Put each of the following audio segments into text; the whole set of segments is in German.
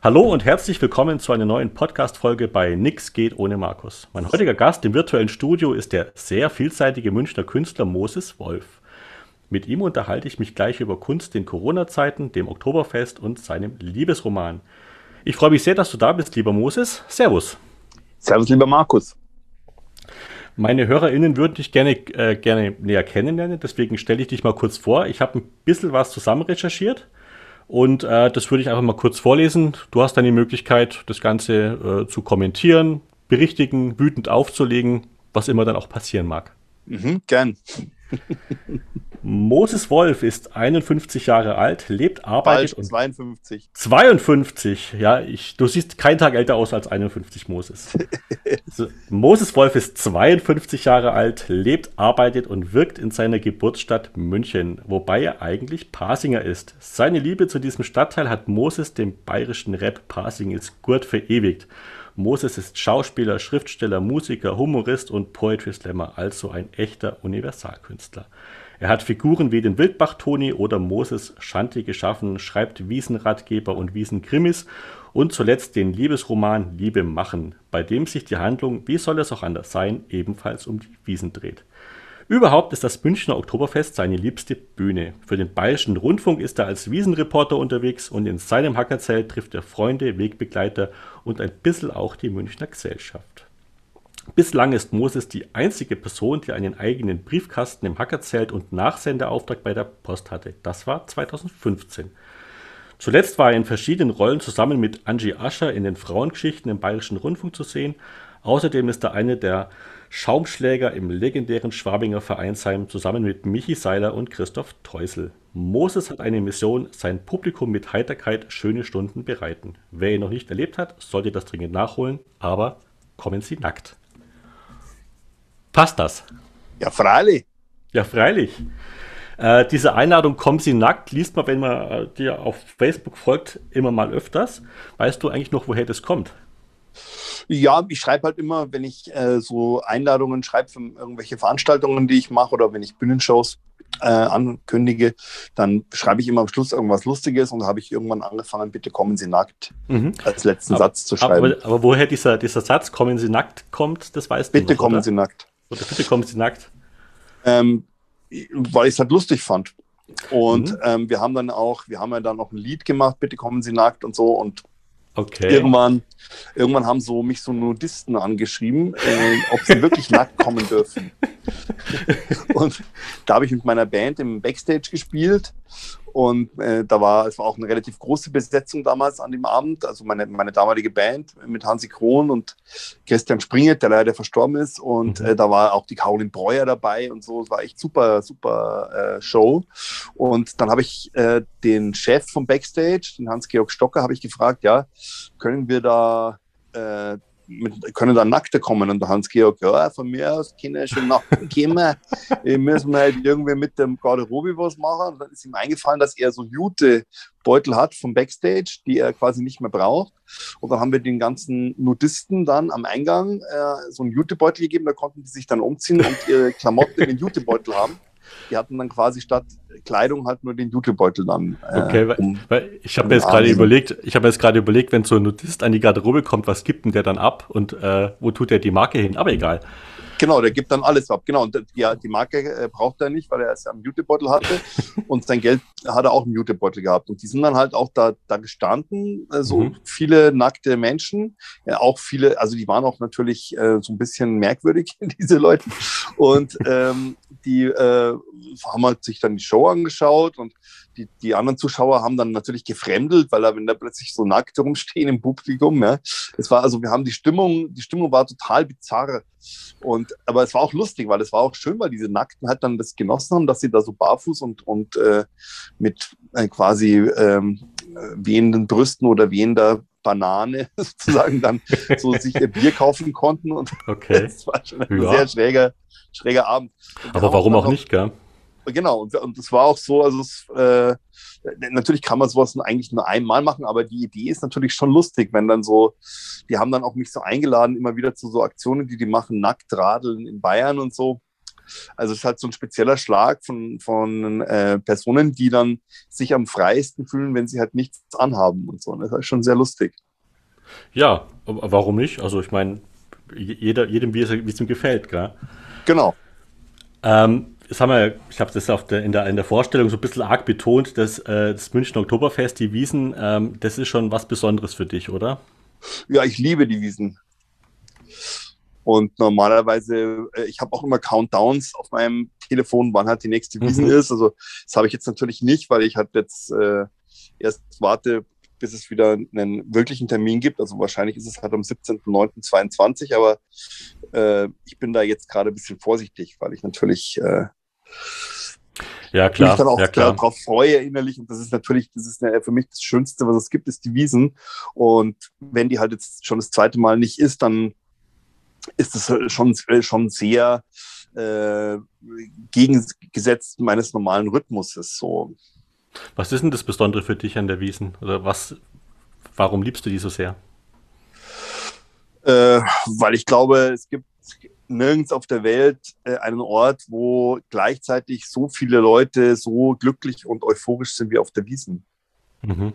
Hallo und herzlich willkommen zu einer neuen Podcast-Folge bei Nix geht ohne Markus. Mein heutiger Gast im virtuellen Studio ist der sehr vielseitige Münchner Künstler Moses Wolf. Mit ihm unterhalte ich mich gleich über Kunst in Corona-Zeiten, dem Oktoberfest und seinem Liebesroman. Ich freue mich sehr, dass du da bist, lieber Moses. Servus. Servus, lieber Markus. Meine HörerInnen würden dich gerne, äh, gerne näher kennenlernen, deswegen stelle ich dich mal kurz vor. Ich habe ein bisschen was zusammen recherchiert und äh, das würde ich einfach mal kurz vorlesen. Du hast dann die Möglichkeit, das Ganze äh, zu kommentieren, berichtigen, wütend aufzulegen, was immer dann auch passieren mag. Mhm, gern. Moses Wolf ist 51 Jahre alt, lebt, arbeitet Bald 52. 52, ja, ich, du siehst keinen Tag älter aus als 51, Moses. Moses Wolf ist 52 Jahre alt, lebt, arbeitet und wirkt in seiner Geburtsstadt München, wobei er eigentlich Pasinger ist. Seine Liebe zu diesem Stadtteil hat Moses dem bayerischen Rap Pasing ist Gurt verewigt. Moses ist Schauspieler, Schriftsteller, Musiker, Humorist und Poetry Slammer, also ein echter Universalkünstler. Er hat Figuren wie den Wildbach-Toni oder Moses Shanti geschaffen, schreibt Wiesenratgeber und Wiesenkrimis und zuletzt den Liebesroman Liebe machen, bei dem sich die Handlung, wie soll es auch anders sein, ebenfalls um die Wiesen dreht. Überhaupt ist das Münchner Oktoberfest seine liebste Bühne. Für den Bayerischen Rundfunk ist er als Wiesenreporter unterwegs und in seinem Hackerzelt trifft er Freunde, Wegbegleiter und ein bisschen auch die Münchner Gesellschaft. Bislang ist Moses die einzige Person, die einen eigenen Briefkasten im Hackerzelt und Nachsendeauftrag bei der Post hatte. Das war 2015. Zuletzt war er in verschiedenen Rollen zusammen mit Angie Ascher in den Frauengeschichten im Bayerischen Rundfunk zu sehen. Außerdem ist er einer der Schaumschläger im legendären Schwabinger Vereinsheim zusammen mit Michi Seiler und Christoph Teusel. Moses hat eine Mission, sein Publikum mit Heiterkeit schöne Stunden bereiten. Wer ihn noch nicht erlebt hat, sollte das dringend nachholen, aber kommen Sie nackt. Passt das? Ja, freilich. Ja, freilich. Äh, diese Einladung, kommen Sie nackt, liest man, wenn man äh, dir auf Facebook folgt, immer mal öfters. Weißt du eigentlich noch, woher das kommt? Ja, ich schreibe halt immer, wenn ich äh, so Einladungen schreibe für irgendwelche Veranstaltungen, die ich mache oder wenn ich Bühnenshows äh, ankündige, dann schreibe ich immer am Schluss irgendwas Lustiges und habe ich irgendwann angefangen, bitte kommen Sie nackt, mhm. als letzten aber, Satz zu schreiben. Aber, aber, woher dieser, dieser Satz, kommen Sie nackt, kommt, das weißt bitte du Bitte kommen oder? Sie nackt. Oder bitte kommen Sie nackt. Ähm, weil ich es halt lustig fand. Und mhm. ähm, wir haben dann auch, wir haben ja dann noch ein Lied gemacht, bitte kommen Sie nackt und so. Und okay. irgendwann, irgendwann haben so mich so Nudisten angeschrieben, äh, ob sie wirklich nackt kommen dürfen. und da habe ich mit meiner Band im Backstage gespielt und äh, da war, es war auch eine relativ große Besetzung damals an dem Abend. Also meine, meine damalige Band mit Hansi Krohn und Christian Springet, der leider verstorben ist. Und mhm. äh, da war auch die Caroline Breuer dabei und so. Es war echt super, super äh, Show. Und dann habe ich äh, den Chef vom Backstage, den Hans-Georg Stocker, habe ich gefragt, ja, können wir da äh, mit, können da Nackte kommen. Und der Hans-Georg, ja, von mir aus können schon Nackten kommen. müssen wir halt irgendwie mit dem Garderobe was machen. Und dann ist ihm eingefallen, dass er so Jute-Beutel hat vom Backstage, die er quasi nicht mehr braucht. Und dann haben wir den ganzen Nudisten dann am Eingang äh, so einen Jutebeutel gegeben, da konnten die sich dann umziehen und ihre Klamotten in den Jutebeutel haben. Die hatten dann quasi statt Kleidung halt nur den Jutebeutel dann. Äh, okay, um, weil ich habe mir jetzt gerade überlegt, ich habe jetzt gerade überlegt, wenn so ein Nudist an die Garderobe kommt, was gibt denn der dann ab und äh, wo tut er die Marke hin? Aber egal. Genau, der gibt dann alles ab. Genau, und die, die Marke äh, braucht er nicht, weil er es ja einen Jutebeutel hatte und sein Geld hat er auch einen Jutebeutel gehabt. Und die sind dann halt auch da, da gestanden, äh, so mhm. viele nackte Menschen, ja, auch viele, also die waren auch natürlich äh, so ein bisschen merkwürdig, diese Leute. Und ähm, die äh, haben halt sich dann die Show angeschaut und die, die anderen Zuschauer haben dann natürlich gefremdelt, weil da, wenn da plötzlich so nackt rumstehen im Publikum, ja, es war also, wir haben die Stimmung, die Stimmung war total bizarr. Und, aber es war auch lustig, weil es war auch schön, weil diese Nackten halt dann das genossen haben, dass sie da so barfuß und, und äh, mit äh, quasi ähm, wehenden Brüsten oder wehender Banane sozusagen dann so sich ihr Bier kaufen konnten. Und okay. das war schon ein ja. sehr schräger, schräger Abend. Aber warum auch nicht, gell? Genau, und, und das war auch so, also es, äh, natürlich kann man sowas eigentlich nur einmal machen, aber die Idee ist natürlich schon lustig, wenn dann so, die haben dann auch mich so eingeladen, immer wieder zu so Aktionen, die die machen, nackt radeln in Bayern und so. Also es ist halt so ein spezieller Schlag von, von äh, Personen, die dann sich am freiesten fühlen, wenn sie halt nichts anhaben und so. Und das ist schon sehr lustig. Ja, warum nicht? Also ich meine, jeder, jedem, wie es, wie es ihm gefällt, gell? Genau. Ähm, das haben wir, ich habe das der, in, der, in der Vorstellung so ein bisschen arg betont, dass äh, das München Oktoberfest, die Wiesen, ähm, das ist schon was Besonderes für dich, oder? Ja, ich liebe die Wiesen. Und normalerweise, äh, ich habe auch immer Countdowns auf meinem Telefon, wann halt die nächste Wiesen mhm. ist. Also das habe ich jetzt natürlich nicht, weil ich halt jetzt äh, erst warte, bis es wieder einen wirklichen Termin gibt. Also wahrscheinlich ist es halt am 17.09.22, aber äh, ich bin da jetzt gerade ein bisschen vorsichtig, weil ich natürlich äh, ja, klar. mich dann auch ja, darauf freue innerlich. Und das ist natürlich, das ist für mich das Schönste, was es gibt, ist die Wiesen. Und wenn die halt jetzt schon das zweite Mal nicht ist, dann ist es schon, schon sehr äh, gegengesetzt meines normalen Rhythmuses. So. Was ist denn das Besondere für dich an der Wiesen? Oder was, warum liebst du die so sehr? Äh, weil ich glaube, es gibt nirgends auf der Welt äh, einen Ort, wo gleichzeitig so viele Leute so glücklich und euphorisch sind wie auf der Wiesen. Mhm.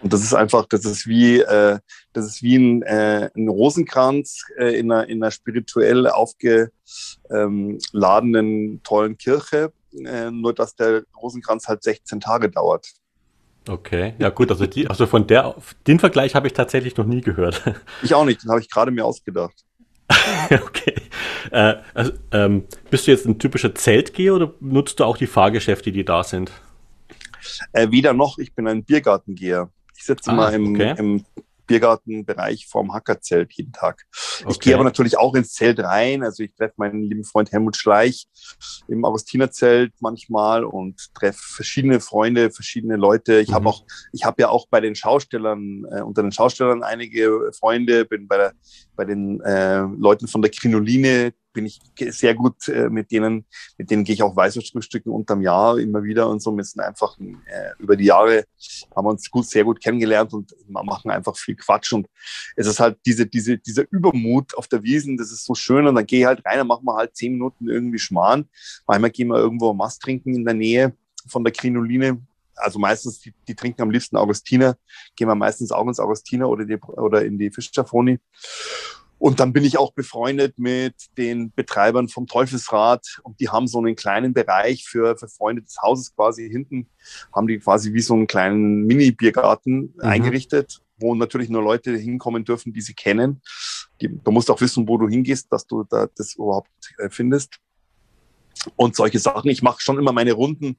Und das ist einfach, das ist wie, äh, das ist wie ein, äh, ein Rosenkranz äh, in, einer, in einer spirituell aufgeladenen, tollen Kirche. Äh, nur dass der Rosenkranz halt 16 Tage dauert. Okay, ja gut, also, die, also von der, den Vergleich habe ich tatsächlich noch nie gehört. Ich auch nicht, den habe ich gerade mir ausgedacht. okay. Äh, also, ähm, bist du jetzt ein typischer Zeltgeher oder nutzt du auch die Fahrgeschäfte, die da sind? Äh, weder noch, ich bin ein Biergartengeher. Ich sitze ah, mal im, okay. im Biergartenbereich vorm Hackerzelt jeden Tag. Okay. Ich gehe aber natürlich auch ins Zelt rein. Also ich treffe meinen lieben Freund Helmut Schleich im Augustinerzelt manchmal und treffe verschiedene Freunde, verschiedene Leute. Ich mhm. habe auch, ich habe ja auch bei den Schaustellern, äh, unter den Schaustellern einige Freunde, bin bei der, bei den äh, Leuten von der Krinoline, bin ich sehr gut äh, mit denen, mit denen gehe ich auch Weißwurstfrühstücken unterm Jahr immer wieder und so. Wir sind einfach äh, über die Jahre haben wir uns gut, sehr gut kennengelernt und machen einfach viel Quatsch. Und es ist halt diese, diese, dieser Übermut auf der Wiesen, das ist so schön. Und dann gehe ich halt rein, dann machen wir halt zehn Minuten irgendwie Schmarrn. Manchmal gehen wir irgendwo Mast trinken in der Nähe von der Krinoline. Also meistens, die, die trinken am liebsten Augustiner, gehen wir meistens auch ins Augustiner oder, die, oder in die Fischschafoni. Und dann bin ich auch befreundet mit den Betreibern vom Teufelsrad und die haben so einen kleinen Bereich für, für Freunde des Hauses quasi hinten, haben die quasi wie so einen kleinen Mini-Biergarten mhm. eingerichtet, wo natürlich nur Leute hinkommen dürfen, die sie kennen. Die, du musst auch wissen, wo du hingehst, dass du da das überhaupt äh, findest. Und solche Sachen. Ich mache schon immer meine Runden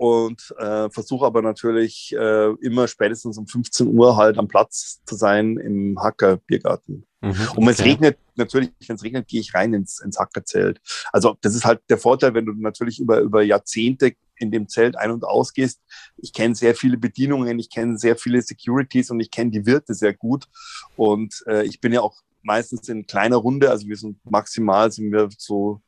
und äh, versuche aber natürlich äh, immer spätestens um 15 Uhr halt am Platz zu sein im Hacker Biergarten. Mhm, und wenn es regnet, natürlich, wenn es regnet, gehe ich rein ins, ins Hackerzelt. Also das ist halt der Vorteil, wenn du natürlich über, über Jahrzehnte in dem Zelt ein- und ausgehst. Ich kenne sehr viele Bedienungen, ich kenne sehr viele Securities und ich kenne die Wirte sehr gut. Und äh, ich bin ja auch meistens in kleiner Runde, also wir sind maximal sind wir so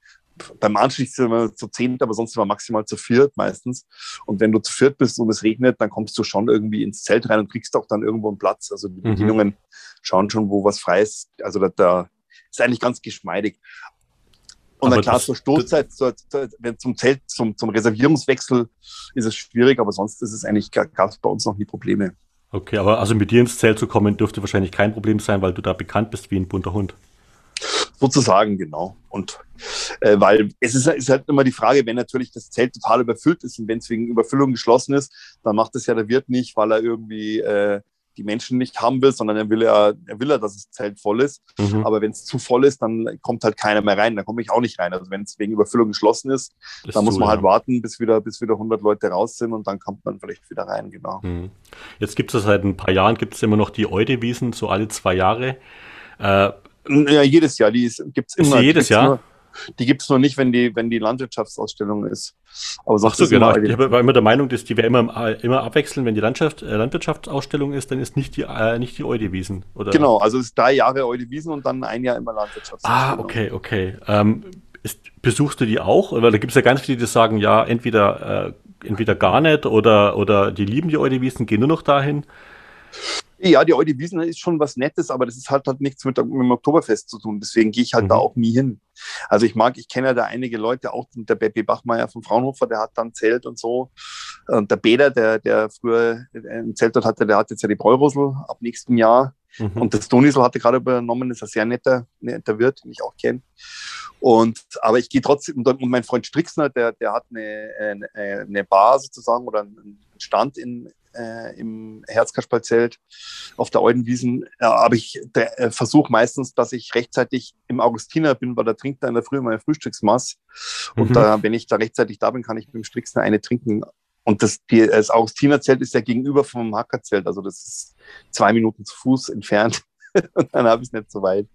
beim Anstieg sind wir zu zehnt, aber sonst sind wir maximal zu viert meistens. Und wenn du zu viert bist und es regnet, dann kommst du schon irgendwie ins Zelt rein und kriegst auch dann irgendwo einen Platz. Also die mhm. Bedienungen schauen schon, wo was frei ist. Also da, da ist eigentlich ganz geschmeidig. Und aber dann klar, zur Stoßzeit, zur, zur, wenn zum Zelt, zum, zum Reservierungswechsel ist es schwierig, aber sonst ist es eigentlich, gab es bei uns noch nie Probleme. Okay, aber also mit dir ins Zelt zu kommen, dürfte wahrscheinlich kein Problem sein, weil du da bekannt bist wie ein bunter Hund. Sozusagen, genau. Und äh, weil es ist, ist, halt immer die Frage, wenn natürlich das Zelt total überfüllt ist und wenn es wegen Überfüllung geschlossen ist, dann macht es ja der Wirt nicht, weil er irgendwie äh, die Menschen nicht haben will, sondern er will ja, er will ja, dass das Zelt voll ist. Mhm. Aber wenn es zu voll ist, dann kommt halt keiner mehr rein. Dann komme ich auch nicht rein. Also wenn es wegen Überfüllung geschlossen ist, ist dann muss man so, halt ja. warten, bis wieder, bis wieder 100 Leute raus sind und dann kommt man vielleicht wieder rein. Genau. Mhm. Jetzt gibt es seit ein paar Jahren gibt es immer noch die Eudewiesen, so alle zwei Jahre. Äh, ja, jedes Jahr. Die gibt es immer. Ist jedes Jahr? Nur, die gibt es nur nicht, wenn die, wenn die Landwirtschaftsausstellung ist. Aber Ach so, genau. Ich war immer der Meinung, dass die wir immer, immer abwechseln. Wenn die Landschaft, äh, Landwirtschaftsausstellung ist, dann ist nicht die, äh, nicht die Eudewiesen. Oder? Genau, also es ist drei Jahre Eudewiesen und dann ein Jahr immer Landwirtschaftsausstellung. Ah, okay, okay. Ähm, ist, besuchst du die auch? Weil da gibt es ja ganz viele, die sagen, ja, entweder, äh, entweder gar nicht oder, oder die lieben die Eudewiesen, gehen nur noch dahin. Ja, die Audi Wiesner ist schon was Nettes, aber das ist halt, halt nichts mit, dem Oktoberfest zu tun. Deswegen gehe ich halt mhm. da auch nie hin. Also ich mag, ich kenne ja da einige Leute, auch der Beppe Bachmeier von Fraunhofer, der hat dann Zelt und so. Und der Beder, der, der früher ein Zelt dort hatte, der hat jetzt ja die Bräurusel ab nächsten Jahr. Mhm. Und das Donisel hatte gerade übernommen, ist ein sehr netter, netter Wirt, den ich auch kenne. Und, aber ich gehe trotzdem, und mein Freund Strixner, der, der hat eine, eine, eine Bar sozusagen oder einen Stand in, äh, im Herzkasperlzelt auf der Eudenwiesen. Äh, aber ich äh, versuche meistens, dass ich rechtzeitig im Augustiner bin, weil da trinkt er in der Früh meine Frühstücksmaß. Und mhm. da, wenn ich da rechtzeitig da bin, kann ich mit dem Strixner eine trinken. Und das, die, das Augustinerzelt ist ja gegenüber vom Hackerzelt, also das ist zwei Minuten zu Fuß entfernt. und dann habe ich es nicht so weit.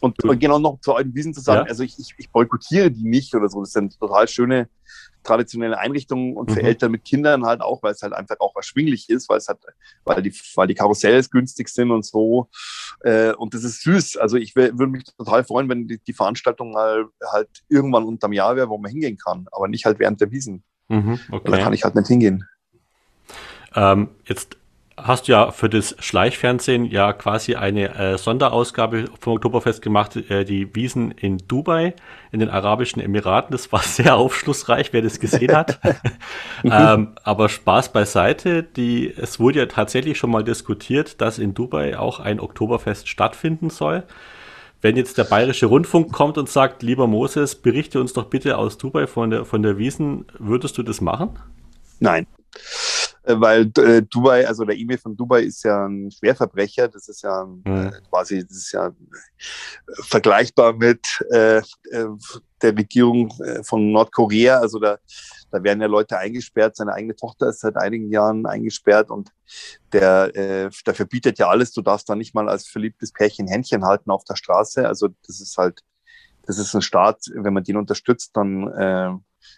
Und, und genau noch zu euren Wiesen zu sagen, ja. also ich, ich, ich boykottiere die nicht oder so. Das sind total schöne traditionelle Einrichtungen und für mhm. Eltern mit Kindern halt auch, weil es halt einfach auch erschwinglich ist, weil es halt, weil die, weil die Karussells günstig sind und so. Äh, und das ist süß. Also ich würde mich total freuen, wenn die, die Veranstaltung mal halt irgendwann unterm Jahr wäre, wo man hingehen kann, aber nicht halt während der Wiesen. Mhm, okay. Da kann ich halt nicht hingehen. Ähm, jetzt hast du ja für das Schleichfernsehen ja quasi eine äh, Sonderausgabe vom Oktoberfest gemacht, äh, die Wiesen in Dubai, in den Arabischen Emiraten. Das war sehr aufschlussreich, wer das gesehen hat. ähm, aber Spaß beiseite, die, es wurde ja tatsächlich schon mal diskutiert, dass in Dubai auch ein Oktoberfest stattfinden soll. Wenn jetzt der Bayerische Rundfunk kommt und sagt, lieber Moses, berichte uns doch bitte aus Dubai von der, von der Wiesen, würdest du das machen? Nein. Äh, weil äh, Dubai, also der E-Mail von Dubai ist ja ein Schwerverbrecher. Das ist ja mhm. äh, quasi, das ist ja äh, vergleichbar mit äh, äh, der Regierung von Nordkorea. Also da, da werden ja Leute eingesperrt. Seine eigene Tochter ist seit einigen Jahren eingesperrt und der, äh, der verbietet ja alles. Du darfst da nicht mal als verliebtes Pärchen Händchen halten auf der Straße. Also das ist halt, das ist ein Staat, wenn man den unterstützt, dann äh,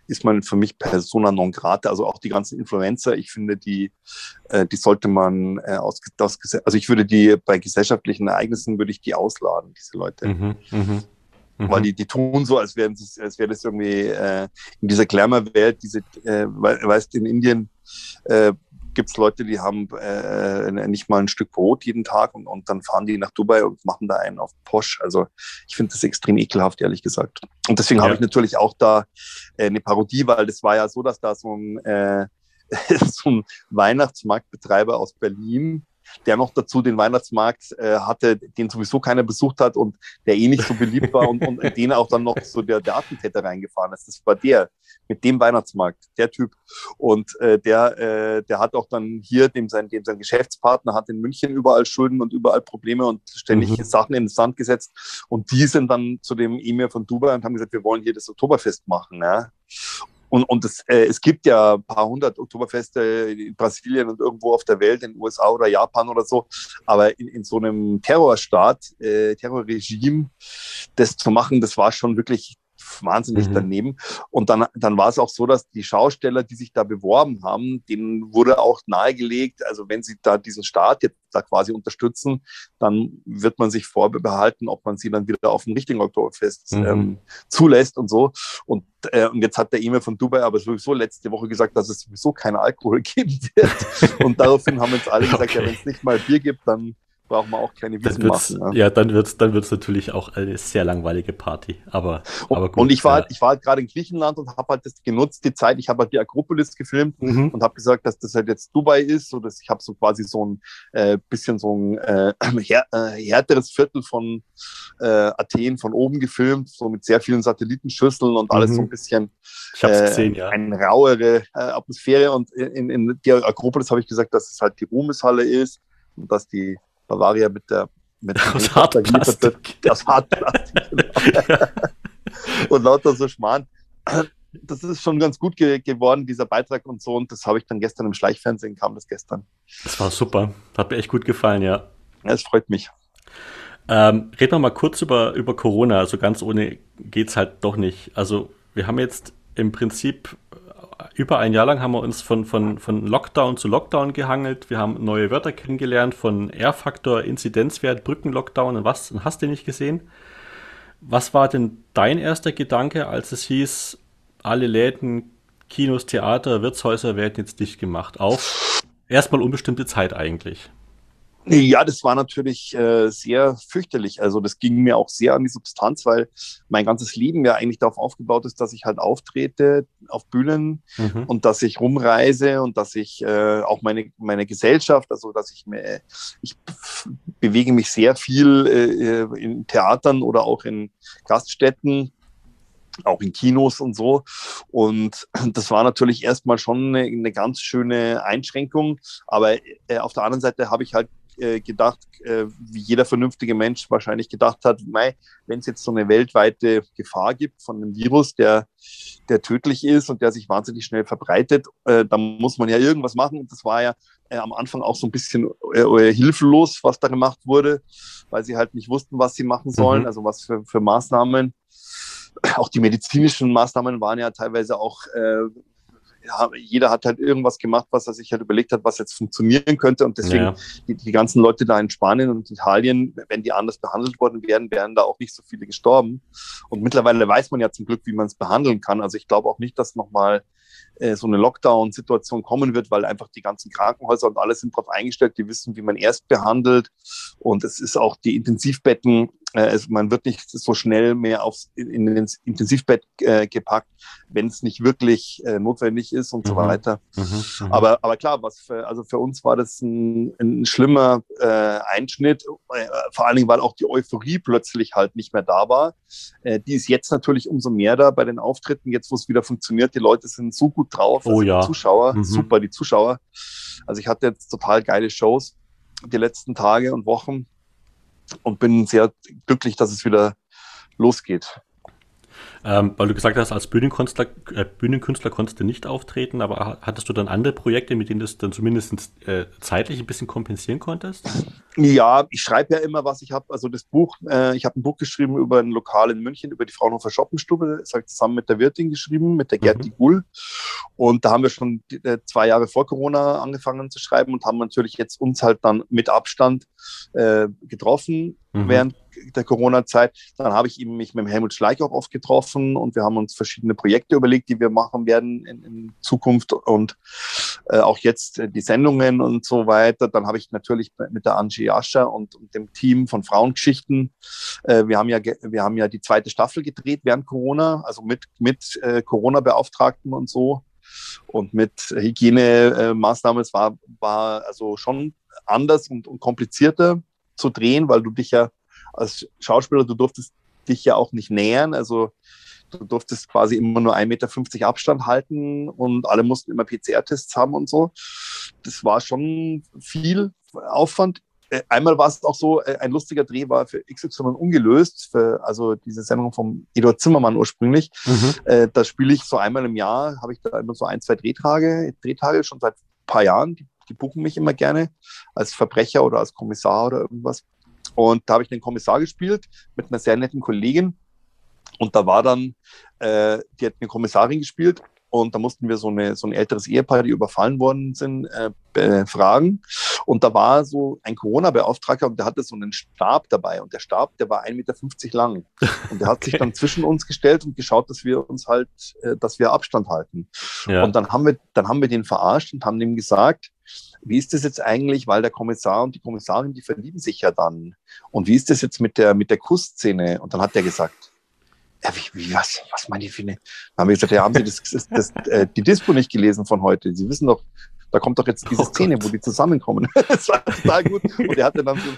ist man für mich persona non grata. Also auch die ganzen Influencer, ich finde, die, äh, die sollte man äh, aus, aus, also ich würde die bei gesellschaftlichen Ereignissen würde ich die ausladen, diese Leute. Mhm, mh. Mhm. Weil die, die tun so, als, wären als wäre das irgendwie äh, in dieser Glamour-Welt, diese, äh, weißt in Indien äh, gibt es Leute, die haben äh, nicht mal ein Stück Brot jeden Tag und, und dann fahren die nach Dubai und machen da einen auf Posch. Also ich finde das extrem ekelhaft, ehrlich gesagt. Und deswegen ja. habe ich natürlich auch da äh, eine Parodie, weil das war ja so, dass da so ein, äh, so ein Weihnachtsmarktbetreiber aus Berlin der noch dazu den Weihnachtsmarkt äh, hatte, den sowieso keiner besucht hat und der eh nicht so beliebt war und, und in den auch dann noch so der, der Attentäter reingefahren ist. Das war der mit dem Weihnachtsmarkt, der Typ. Und äh, der, äh, der hat auch dann hier, dem sein, dem sein Geschäftspartner hat in München überall Schulden und überall Probleme und ständig mhm. Sachen in den Sand gesetzt. Und die sind dann zu dem E-Mail von Dubai und haben gesagt, wir wollen hier das Oktoberfest machen. Ja? Und, und es, äh, es gibt ja ein paar hundert Oktoberfeste in Brasilien und irgendwo auf der Welt, in den USA oder Japan oder so. Aber in, in so einem Terrorstaat, äh, Terrorregime, das zu machen, das war schon wirklich wahnsinnig mhm. daneben. Und dann, dann war es auch so, dass die Schausteller, die sich da beworben haben, denen wurde auch nahegelegt, also wenn sie da diesen Staat jetzt da quasi unterstützen, dann wird man sich vorbehalten, ob man sie dann wieder auf dem richtigen Oktoberfest mhm. ähm, zulässt und so. Und, äh, und jetzt hat der E-Mail von Dubai aber sowieso letzte Woche gesagt, dass es sowieso keinen Alkohol geben wird. und daraufhin haben uns alle gesagt, okay. ja, wenn es nicht mal Bier gibt, dann brauchen wir auch keine Wissen machen. Ja, ja dann wird es dann wird's natürlich auch eine sehr langweilige Party. Aber, und, aber gut, Und ich war, ja. halt, ich war halt gerade in Griechenland und habe halt das genutzt, die Zeit. Ich habe halt die Akropolis gefilmt mhm. und habe gesagt, dass das halt jetzt Dubai ist. So dass ich habe so quasi so ein äh, bisschen so ein äh, här, äh, härteres Viertel von äh, Athen von oben gefilmt, so mit sehr vielen Satellitenschüsseln und alles mhm. so ein bisschen ich hab's gesehen, ja. eine rauere äh, Atmosphäre. Und in, in der Akropolis habe ich gesagt, dass es halt die Ruhmeshalle ist und dass die Bavaria mit der mit aus Hartplastik. Aus Hartplastik, genau. und lauter so Schmarrn. Das ist schon ganz gut ge geworden, dieser Beitrag und so. Und das habe ich dann gestern im Schleichfernsehen, kam das gestern. Das war super. Hat mir echt gut gefallen, ja. Ja, es freut mich. Ähm, reden wir mal kurz über, über Corona. Also ganz ohne geht es halt doch nicht. Also wir haben jetzt im Prinzip über ein Jahr lang haben wir uns von, von, von Lockdown zu Lockdown gehangelt. Wir haben neue Wörter kennengelernt von R-Faktor, Inzidenzwert, Brückenlockdown und was und hast du nicht gesehen. Was war denn dein erster Gedanke, als es hieß, alle Läden, Kinos, Theater, Wirtshäuser werden jetzt dicht gemacht? Auf erstmal unbestimmte Zeit eigentlich. Ja, das war natürlich äh, sehr fürchterlich. Also das ging mir auch sehr an die Substanz, weil mein ganzes Leben ja eigentlich darauf aufgebaut ist, dass ich halt auftrete auf Bühnen mhm. und dass ich rumreise und dass ich äh, auch meine, meine Gesellschaft, also dass ich mir, ich bewege mich sehr viel äh, in Theatern oder auch in Gaststätten auch in Kinos und so. Und das war natürlich erstmal schon eine, eine ganz schöne Einschränkung. Aber äh, auf der anderen Seite habe ich halt äh, gedacht, äh, wie jeder vernünftige Mensch wahrscheinlich gedacht hat, wenn es jetzt so eine weltweite Gefahr gibt von einem Virus, der, der tödlich ist und der sich wahnsinnig schnell verbreitet, äh, dann muss man ja irgendwas machen. Und das war ja äh, am Anfang auch so ein bisschen äh, hilflos, was da gemacht wurde, weil sie halt nicht wussten, was sie machen sollen, mhm. also was für, für Maßnahmen auch die medizinischen Maßnahmen waren ja teilweise auch äh, ja, jeder hat halt irgendwas gemacht, was er sich halt überlegt hat, was jetzt funktionieren könnte. Und deswegen ja. die, die, ganzen Leute da in Spanien und Italien, wenn die anders behandelt worden wären, wären da auch nicht so viele gestorben. Und mittlerweile weiß man ja zum Glück, wie man es behandeln kann. Also ich glaube auch nicht, dass nochmal äh, so eine Lockdown-Situation kommen wird, weil einfach die ganzen Krankenhäuser und alles sind darauf eingestellt, die wissen, wie man erst behandelt. Und es ist auch die Intensivbetten äh, man wird nicht so schnell mehr aufs, in, in Intensivbett äh, gepackt, wenn es nicht wirklich äh, notwendig ist und mhm. so weiter. Mhm. Mhm. Aber, aber klar, was für, also für uns war das ein, ein schlimmer äh, Einschnitt, äh, vor allen Dingen, weil auch die Euphorie plötzlich halt nicht mehr da war. Äh, die ist jetzt natürlich umso mehr da bei den Auftritten, jetzt wo es wieder funktioniert. Die Leute sind so gut drauf, oh also ja. die Zuschauer, mhm. super, die Zuschauer. Also ich hatte jetzt total geile Shows die letzten Tage und Wochen und bin sehr glücklich, dass es wieder losgeht. Ähm, weil du gesagt hast, als Bühnenkünstler, äh, Bühnenkünstler konntest du nicht auftreten, aber hattest du dann andere Projekte, mit denen du es dann zumindest äh, zeitlich ein bisschen kompensieren konntest? Ja, ich schreibe ja immer, was ich habe. Also das Buch, äh, ich habe ein Buch geschrieben über ein Lokal in München, über die Fraunhofer Shoppenstube. Das habe ich zusammen mit der Wirtin geschrieben, mit der Gerti mhm. Gull. Und da haben wir schon äh, zwei Jahre vor Corona angefangen zu schreiben und haben natürlich jetzt uns halt dann mit Abstand äh, getroffen mhm. während der Corona-Zeit. Dann habe ich eben mich mit Helmut Schleich auch oft getroffen und wir haben uns verschiedene Projekte überlegt, die wir machen werden in, in Zukunft und äh, auch jetzt äh, die Sendungen und so weiter. Dann habe ich natürlich mit der Angie Ascher und, und dem Team von Frauengeschichten, äh, wir haben ja wir haben ja die zweite Staffel gedreht während Corona, also mit mit äh, Corona-Beauftragten und so und mit Hygienemaßnahmen. es war war also schon anders und, und komplizierter zu drehen, weil du dich ja als Schauspieler, du durftest dich ja auch nicht nähern. Also du durftest quasi immer nur 1,50 Meter Abstand halten und alle mussten immer PCR-Tests haben und so. Das war schon viel Aufwand. Äh, einmal war es auch so, äh, ein lustiger Dreh war für XY ungelöst, für, also diese Sendung vom Eduard Zimmermann ursprünglich. Mhm. Äh, da spiele ich so einmal im Jahr, habe ich da immer so ein, zwei Drehtage, Drehtage schon seit ein paar Jahren. Die, die buchen mich immer gerne als Verbrecher oder als Kommissar oder irgendwas. Und da habe ich den Kommissar gespielt mit einer sehr netten Kollegin. Und da war dann, äh, die hat eine Kommissarin gespielt und da mussten wir so, eine, so ein älteres Ehepaar, die überfallen worden sind, äh, befragen. Und da war so ein Corona-Beauftragter und der hatte so einen Stab dabei. Und der Stab, der war 1,50 Meter lang. Und der hat okay. sich dann zwischen uns gestellt und geschaut, dass wir uns halt, äh, dass wir Abstand halten. Ja. Und dann haben wir, dann haben wir den verarscht und haben ihm gesagt, wie ist das jetzt eigentlich, weil der Kommissar und die Kommissarin, die verlieben sich ja dann. Und wie ist das jetzt mit der, mit der Kussszene? Und dann hat der gesagt, ja, wie, wie, was, was meinen die für eine? Dann haben wir gesagt, ja, haben Sie das, das, das, äh, die Dispo nicht gelesen von heute? Sie wissen doch, da kommt doch jetzt diese oh Szene, wo die zusammenkommen. das war total gut. Und er hatte dann so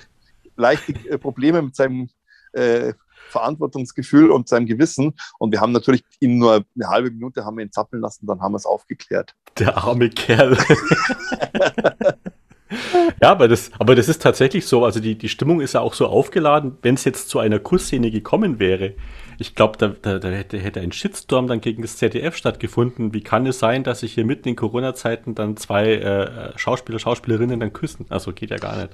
leichte äh, Probleme mit seinem äh, Verantwortungsgefühl und seinem Gewissen. Und wir haben natürlich ihn nur eine halbe Minute haben wir ihn zappeln lassen, dann haben wir es aufgeklärt. Der arme Kerl. ja, aber das, aber das ist tatsächlich so. Also die, die Stimmung ist ja auch so aufgeladen, wenn es jetzt zu einer Kussszene gekommen wäre. Ich glaube, da, da, da hätte, hätte, ein Shitstorm dann gegen das ZDF stattgefunden. Wie kann es sein, dass sich hier mitten in Corona-Zeiten dann zwei äh, Schauspieler, Schauspielerinnen dann küssen? Also geht ja gar nicht.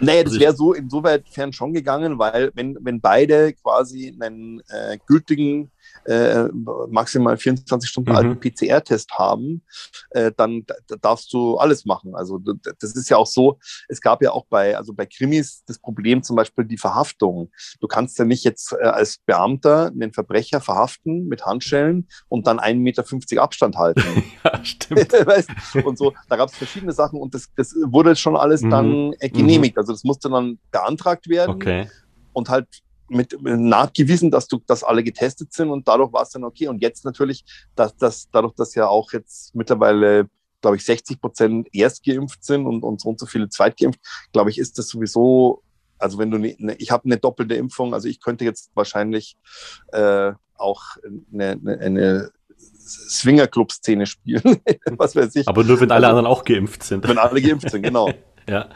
Naja, das also wäre so insofern schon gegangen, weil wenn, wenn beide quasi einen äh, gültigen äh, maximal 24 Stunden mhm. alten PCR-Test haben, äh, dann darfst du alles machen. Also das ist ja auch so, es gab ja auch bei, also bei Krimis das Problem zum Beispiel die Verhaftung. Du kannst ja nicht jetzt äh, als Beamter einen Verbrecher verhaften mit Handschellen und dann 1,50 Meter Abstand halten. ja, stimmt. und so, da gab es verschiedene Sachen und das, das wurde schon alles mhm. dann äh, genehmigt. Mhm. Also das musste dann beantragt werden. Okay. Und halt mit, nachgewiesen, dass du, dass alle getestet sind und dadurch war es dann okay. Und jetzt natürlich, dass, dass dadurch, dass ja auch jetzt mittlerweile, glaube ich, 60 Prozent erst geimpft sind und, und so und so viele zweitgeimpft, glaube ich, ist das sowieso, also wenn du, ne, ne ich habe eine doppelte Impfung, also ich könnte jetzt wahrscheinlich äh, auch eine, eine, eine Swingerclub-Szene spielen, was weiß ich. Aber nur, wenn alle also, anderen auch geimpft sind. Wenn alle geimpft sind, genau. ja.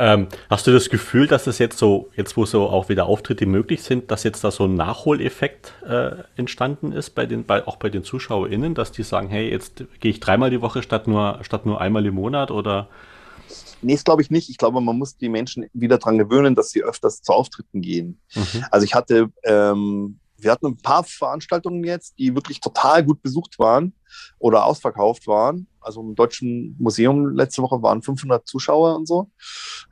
Ähm, hast du das Gefühl, dass es jetzt so, jetzt wo so auch wieder Auftritte möglich sind, dass jetzt da so ein Nachholeffekt äh, entstanden ist bei den, bei, auch bei den ZuschauerInnen, dass die sagen, hey, jetzt gehe ich dreimal die Woche statt nur, statt nur einmal im Monat oder? Nee, das glaube ich nicht. Ich glaube, man muss die Menschen wieder daran gewöhnen, dass sie öfters zu Auftritten gehen. Mhm. Also ich hatte ähm, wir hatten ein paar Veranstaltungen jetzt, die wirklich total gut besucht waren oder ausverkauft waren. Also im Deutschen Museum letzte Woche waren 500 Zuschauer und so.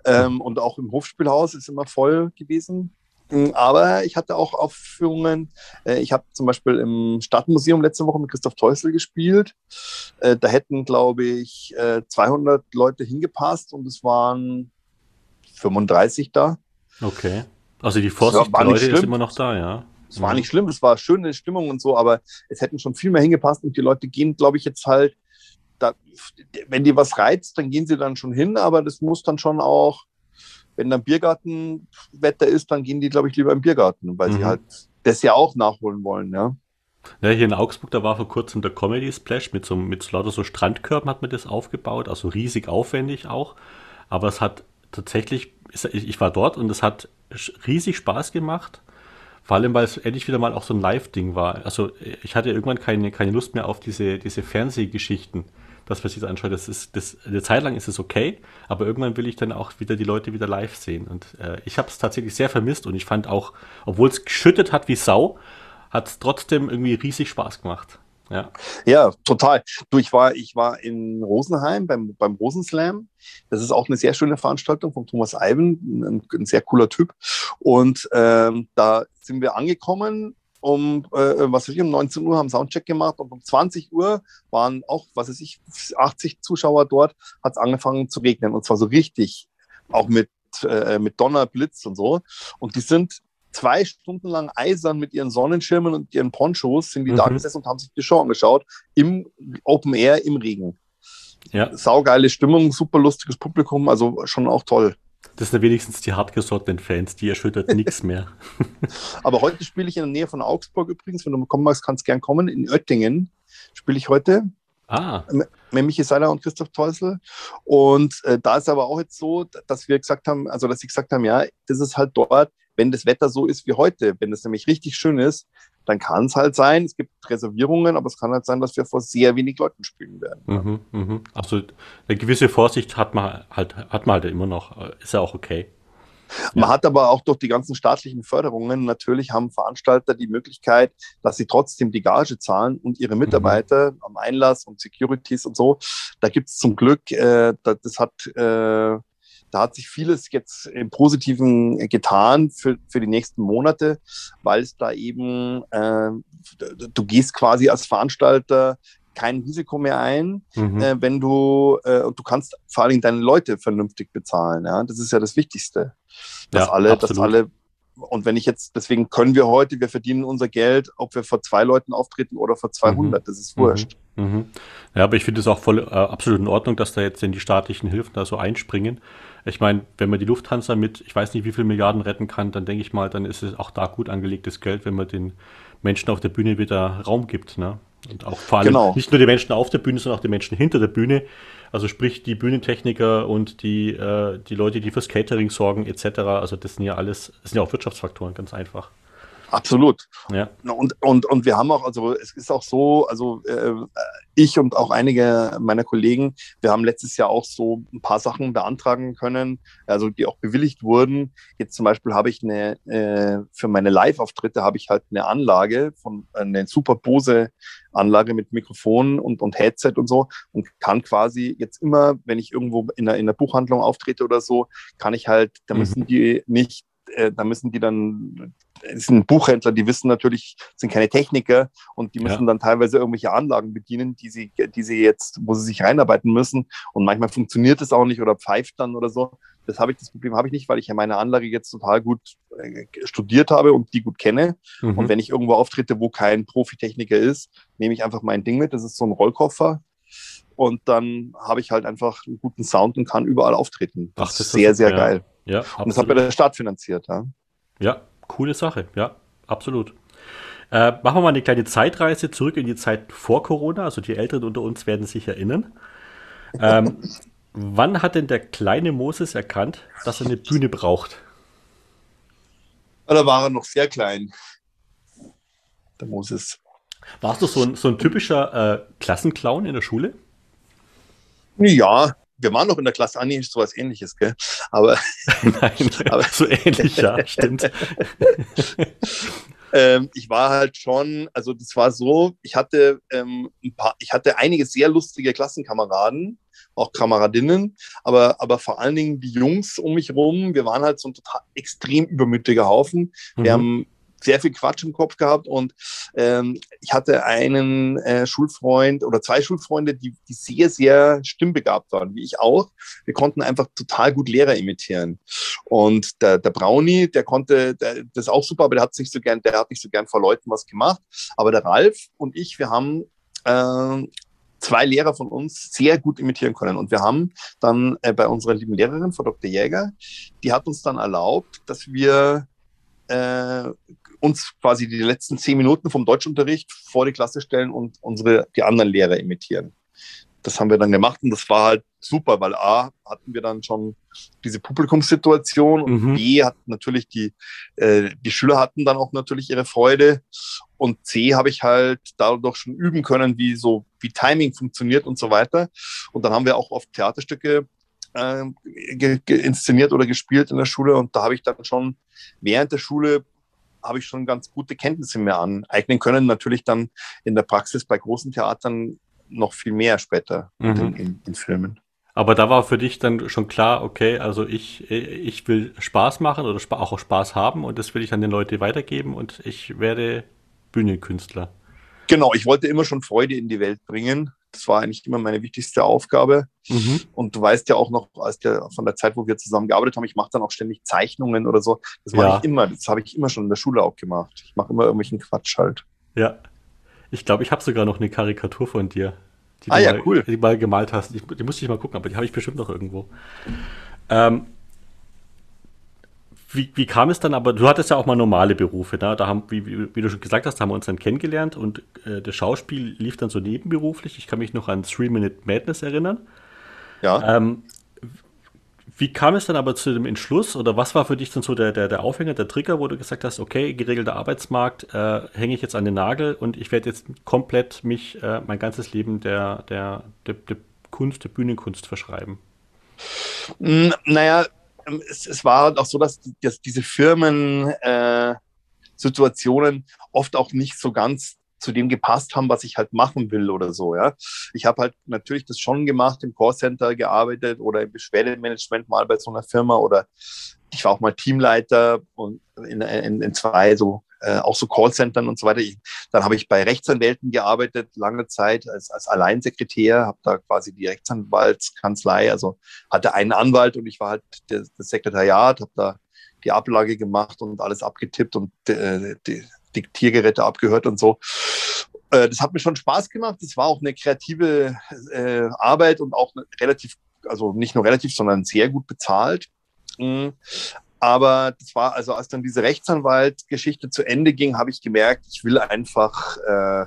Ähm, und auch im Hofspielhaus ist immer voll gewesen. Mm, aber ich hatte auch Aufführungen. Äh, ich habe zum Beispiel im Stadtmuseum letzte Woche mit Christoph Teusel gespielt. Äh, da hätten, glaube ich, äh, 200 Leute hingepasst und es waren 35 da. Okay. Also die Vorsicht Leute ist immer noch da, ja. Es war nicht schlimm, es war schöne Stimmung und so, aber es hätten schon viel mehr hingepasst und die Leute gehen, glaube ich, jetzt halt, da, wenn die was reizt, dann gehen sie dann schon hin, aber das muss dann schon auch, wenn dann Biergartenwetter ist, dann gehen die, glaube ich, lieber im Biergarten, weil mhm. sie halt das ja auch nachholen wollen, ja. Ja, hier in Augsburg, da war vor kurzem der Comedy Splash mit so, mit so lauter so Strandkörben hat man das aufgebaut, also riesig aufwendig auch. Aber es hat tatsächlich, ich war dort und es hat riesig Spaß gemacht. Vor allem, weil es endlich wieder mal auch so ein Live-Ding war. Also ich hatte irgendwann keine, keine Lust mehr auf diese, diese Fernsehgeschichten, dass man sich das anschaut. Das ist, das, eine Zeit lang ist es okay, aber irgendwann will ich dann auch wieder die Leute wieder live sehen. Und äh, ich habe es tatsächlich sehr vermisst und ich fand auch, obwohl es geschüttet hat wie Sau, hat es trotzdem irgendwie riesig Spaß gemacht. Ja. ja, total. Du, ich war, ich war in Rosenheim beim, beim Rosenslam. Das ist auch eine sehr schöne Veranstaltung von Thomas Eiben, ein, ein sehr cooler Typ. Und ähm, da sind wir angekommen um, äh, was weiß ich, um 19 Uhr haben Soundcheck gemacht und um 20 Uhr waren auch, was weiß ich, 80 Zuschauer dort, hat es angefangen zu regnen und zwar so richtig, auch mit, äh, mit Donner, Blitz und so. Und die sind zwei Stunden lang eisern mit ihren Sonnenschirmen und ihren Ponchos sind die mhm. da gesessen und haben sich die Show angeschaut im Open Air im Regen. Ja. Saugeile Stimmung, super lustiges Publikum, also schon auch toll. Das sind wenigstens die hartgesottenen Fans, die erschüttert nichts mehr. Aber heute spiele ich in der Nähe von Augsburg übrigens. Wenn du kommen magst, kannst du gern kommen. In Oettingen spiele ich heute. Ah. Mit Michi Seiler und Christoph Teusel. Und äh, da ist aber auch jetzt so, dass wir gesagt haben, also dass sie gesagt haben, ja, das ist halt dort wenn das Wetter so ist wie heute, wenn es nämlich richtig schön ist, dann kann es halt sein, es gibt Reservierungen, aber es kann halt sein, dass wir vor sehr wenig Leuten spielen werden. Mhm, mhm. Also eine gewisse Vorsicht hat man halt, hat man halt immer noch, ist ja auch okay. Man ja. hat aber auch durch die ganzen staatlichen Förderungen natürlich haben Veranstalter die Möglichkeit, dass sie trotzdem die Gage zahlen und ihre Mitarbeiter mhm. am Einlass und Securities und so. Da gibt es zum Glück, äh, das hat äh, da hat sich vieles jetzt im Positiven getan für, für die nächsten Monate, weil es da eben, äh, du gehst quasi als Veranstalter kein Risiko mehr ein, mhm. äh, wenn du, äh, und du kannst vor allen Dingen deine Leute vernünftig bezahlen. Ja? Das ist ja das Wichtigste. Dass ja, alle, absolut. dass alle und wenn ich jetzt, deswegen können wir heute, wir verdienen unser Geld, ob wir vor zwei Leuten auftreten oder vor 200, mhm. das ist wurscht. Mhm. mhm. Ja, aber ich finde es auch voll äh, absolut in Ordnung, dass da jetzt in die staatlichen Hilfen da so einspringen. Ich meine, wenn man die Lufthansa mit, ich weiß nicht, wie viel Milliarden retten kann, dann denke ich mal, dann ist es auch da gut angelegtes Geld, wenn man den Menschen auf der Bühne wieder Raum gibt. Ne? Und auch vor allem genau. nicht nur die Menschen auf der Bühne, sondern auch die Menschen hinter der Bühne. Also sprich die Bühnentechniker und die, äh, die Leute, die fürs Catering sorgen etc. Also das sind ja alles, das sind ja auch Wirtschaftsfaktoren, ganz einfach. Absolut. Ja. Und, und, und wir haben auch, also es ist auch so, also äh, ich und auch einige meiner Kollegen, wir haben letztes Jahr auch so ein paar Sachen beantragen können, also die auch bewilligt wurden. Jetzt zum Beispiel habe ich eine, äh, für meine Live-Auftritte habe ich halt eine Anlage von, eine super Bose Anlage mit Mikrofon und, und Headset und so und kann quasi jetzt immer, wenn ich irgendwo in der, in der Buchhandlung auftrete oder so, kann ich halt, da mhm. müssen die nicht äh, da müssen die dann, sind Buchhändler, die wissen natürlich, sind keine Techniker und die müssen ja. dann teilweise irgendwelche Anlagen bedienen, die sie, die sie jetzt, wo sie sich reinarbeiten müssen. Und manchmal funktioniert es auch nicht oder pfeift dann oder so. Das habe ich, das Problem habe ich nicht, weil ich ja meine Anlage jetzt total gut äh, studiert habe und die gut kenne. Mhm. Und wenn ich irgendwo auftrete, wo kein Profitechniker ist, nehme ich einfach mein Ding mit. Das ist so ein Rollkoffer. Und dann habe ich halt einfach einen guten Sound und kann überall auftreten. Das, Ach, das ist sehr, sehr ja. geil. Ja. Und das hat mir der Staat finanziert. Ja, ja coole Sache. Ja, absolut. Äh, machen wir mal eine kleine Zeitreise zurück in die Zeit vor Corona. Also die Älteren unter uns werden sich erinnern. Ähm, wann hat denn der kleine Moses erkannt, dass er eine Bühne braucht? Da war er noch sehr klein. Der Moses. Warst du so ein, so ein typischer äh, Klassenclown in der Schule? Ja, wir waren noch in der Klasse, ah nee, sowas ähnliches, gell? Aber, Nein, aber so ähnlich, ja, stimmt. ähm, ich war halt schon, also das war so, ich hatte ähm, ein paar, ich hatte einige sehr lustige Klassenkameraden, auch Kameradinnen, aber, aber vor allen Dingen die Jungs um mich rum, wir waren halt so ein total extrem übermütiger Haufen. Wir mhm. haben sehr viel Quatsch im Kopf gehabt und ähm, ich hatte einen äh, Schulfreund oder zwei Schulfreunde, die, die sehr, sehr stimmbegabt waren, wie ich auch. Wir konnten einfach total gut Lehrer imitieren. Und der, der Brownie, der konnte, der, das auch super, aber der hat nicht so gern, der hat nicht so gern vor Leuten was gemacht. Aber der Ralf und ich, wir haben äh, zwei Lehrer von uns sehr gut imitieren können. Und wir haben dann äh, bei unserer lieben Lehrerin, Frau Dr. Jäger, die hat uns dann erlaubt, dass wir äh, uns quasi die letzten zehn Minuten vom Deutschunterricht vor die Klasse stellen und unsere, die anderen Lehrer imitieren. Das haben wir dann gemacht und das war halt super, weil A, hatten wir dann schon diese Publikumssituation und mhm. B, hat natürlich die, äh, die Schüler hatten dann auch natürlich ihre Freude und C, habe ich halt dadurch schon üben können, wie so, wie Timing funktioniert und so weiter. Und dann haben wir auch oft Theaterstücke äh, inszeniert oder gespielt in der Schule und da habe ich dann schon während der Schule habe ich schon ganz gute Kenntnisse mehr aneignen können. Natürlich dann in der Praxis bei großen Theatern noch viel mehr später mhm. in, in, Filmen. Aber da war für dich dann schon klar, okay, also ich, ich will Spaß machen oder auch Spaß haben und das will ich an den Leuten weitergeben und ich werde Bühnenkünstler. Genau, ich wollte immer schon Freude in die Welt bringen. Das war eigentlich immer meine wichtigste Aufgabe. Mhm. Und du weißt ja auch noch aus der, von der Zeit, wo wir zusammen gearbeitet haben, ich mache dann auch ständig Zeichnungen oder so. Das mache ja. ich immer. Das habe ich immer schon in der Schule auch gemacht. Ich mache immer irgendwelchen Quatsch halt. Ja. Ich glaube, ich habe sogar noch eine Karikatur von dir. Die ah, ja, mal, cool. Die du mal gemalt hast. Die, die musste ich mal gucken, aber die habe ich bestimmt noch irgendwo. Ähm, wie, wie kam es dann aber, du hattest ja auch mal normale Berufe, ne? da haben, wie, wie, du schon gesagt hast, haben wir uns dann kennengelernt und äh, das Schauspiel lief dann so nebenberuflich. Ich kann mich noch an Three Minute Madness erinnern. Ja. Ähm, wie kam es dann aber zu dem Entschluss oder was war für dich dann so der, der, der Aufhänger, der Trigger, wo du gesagt hast, okay, geregelter Arbeitsmarkt, äh, hänge ich jetzt an den Nagel und ich werde jetzt komplett mich äh, mein ganzes Leben der, der, der, der Kunst, der Bühnenkunst verschreiben? Naja, ähm, es, es war halt auch so, dass, dass diese Firmen äh, oft auch nicht so ganz zu dem gepasst haben, was ich halt machen will oder so, ja. Ich habe halt natürlich das schon gemacht, im Callcenter gearbeitet oder im Beschwerdemanagement mal bei so einer Firma oder ich war auch mal Teamleiter und in, in, in zwei so äh, auch so Callcentern und so weiter. Ich, dann habe ich bei Rechtsanwälten gearbeitet, lange Zeit als, als Alleinsekretär, habe da quasi die Rechtsanwaltskanzlei, also hatte einen Anwalt und ich war halt das, das Sekretariat, habe da die Ablage gemacht und alles abgetippt und äh, die Diktiergeräte abgehört und so. Äh, das hat mir schon Spaß gemacht. Das war auch eine kreative äh, Arbeit und auch relativ, also nicht nur relativ, sondern sehr gut bezahlt. Mhm. Aber das war, also als dann diese Rechtsanwalt-Geschichte zu Ende ging, habe ich gemerkt, ich will einfach äh,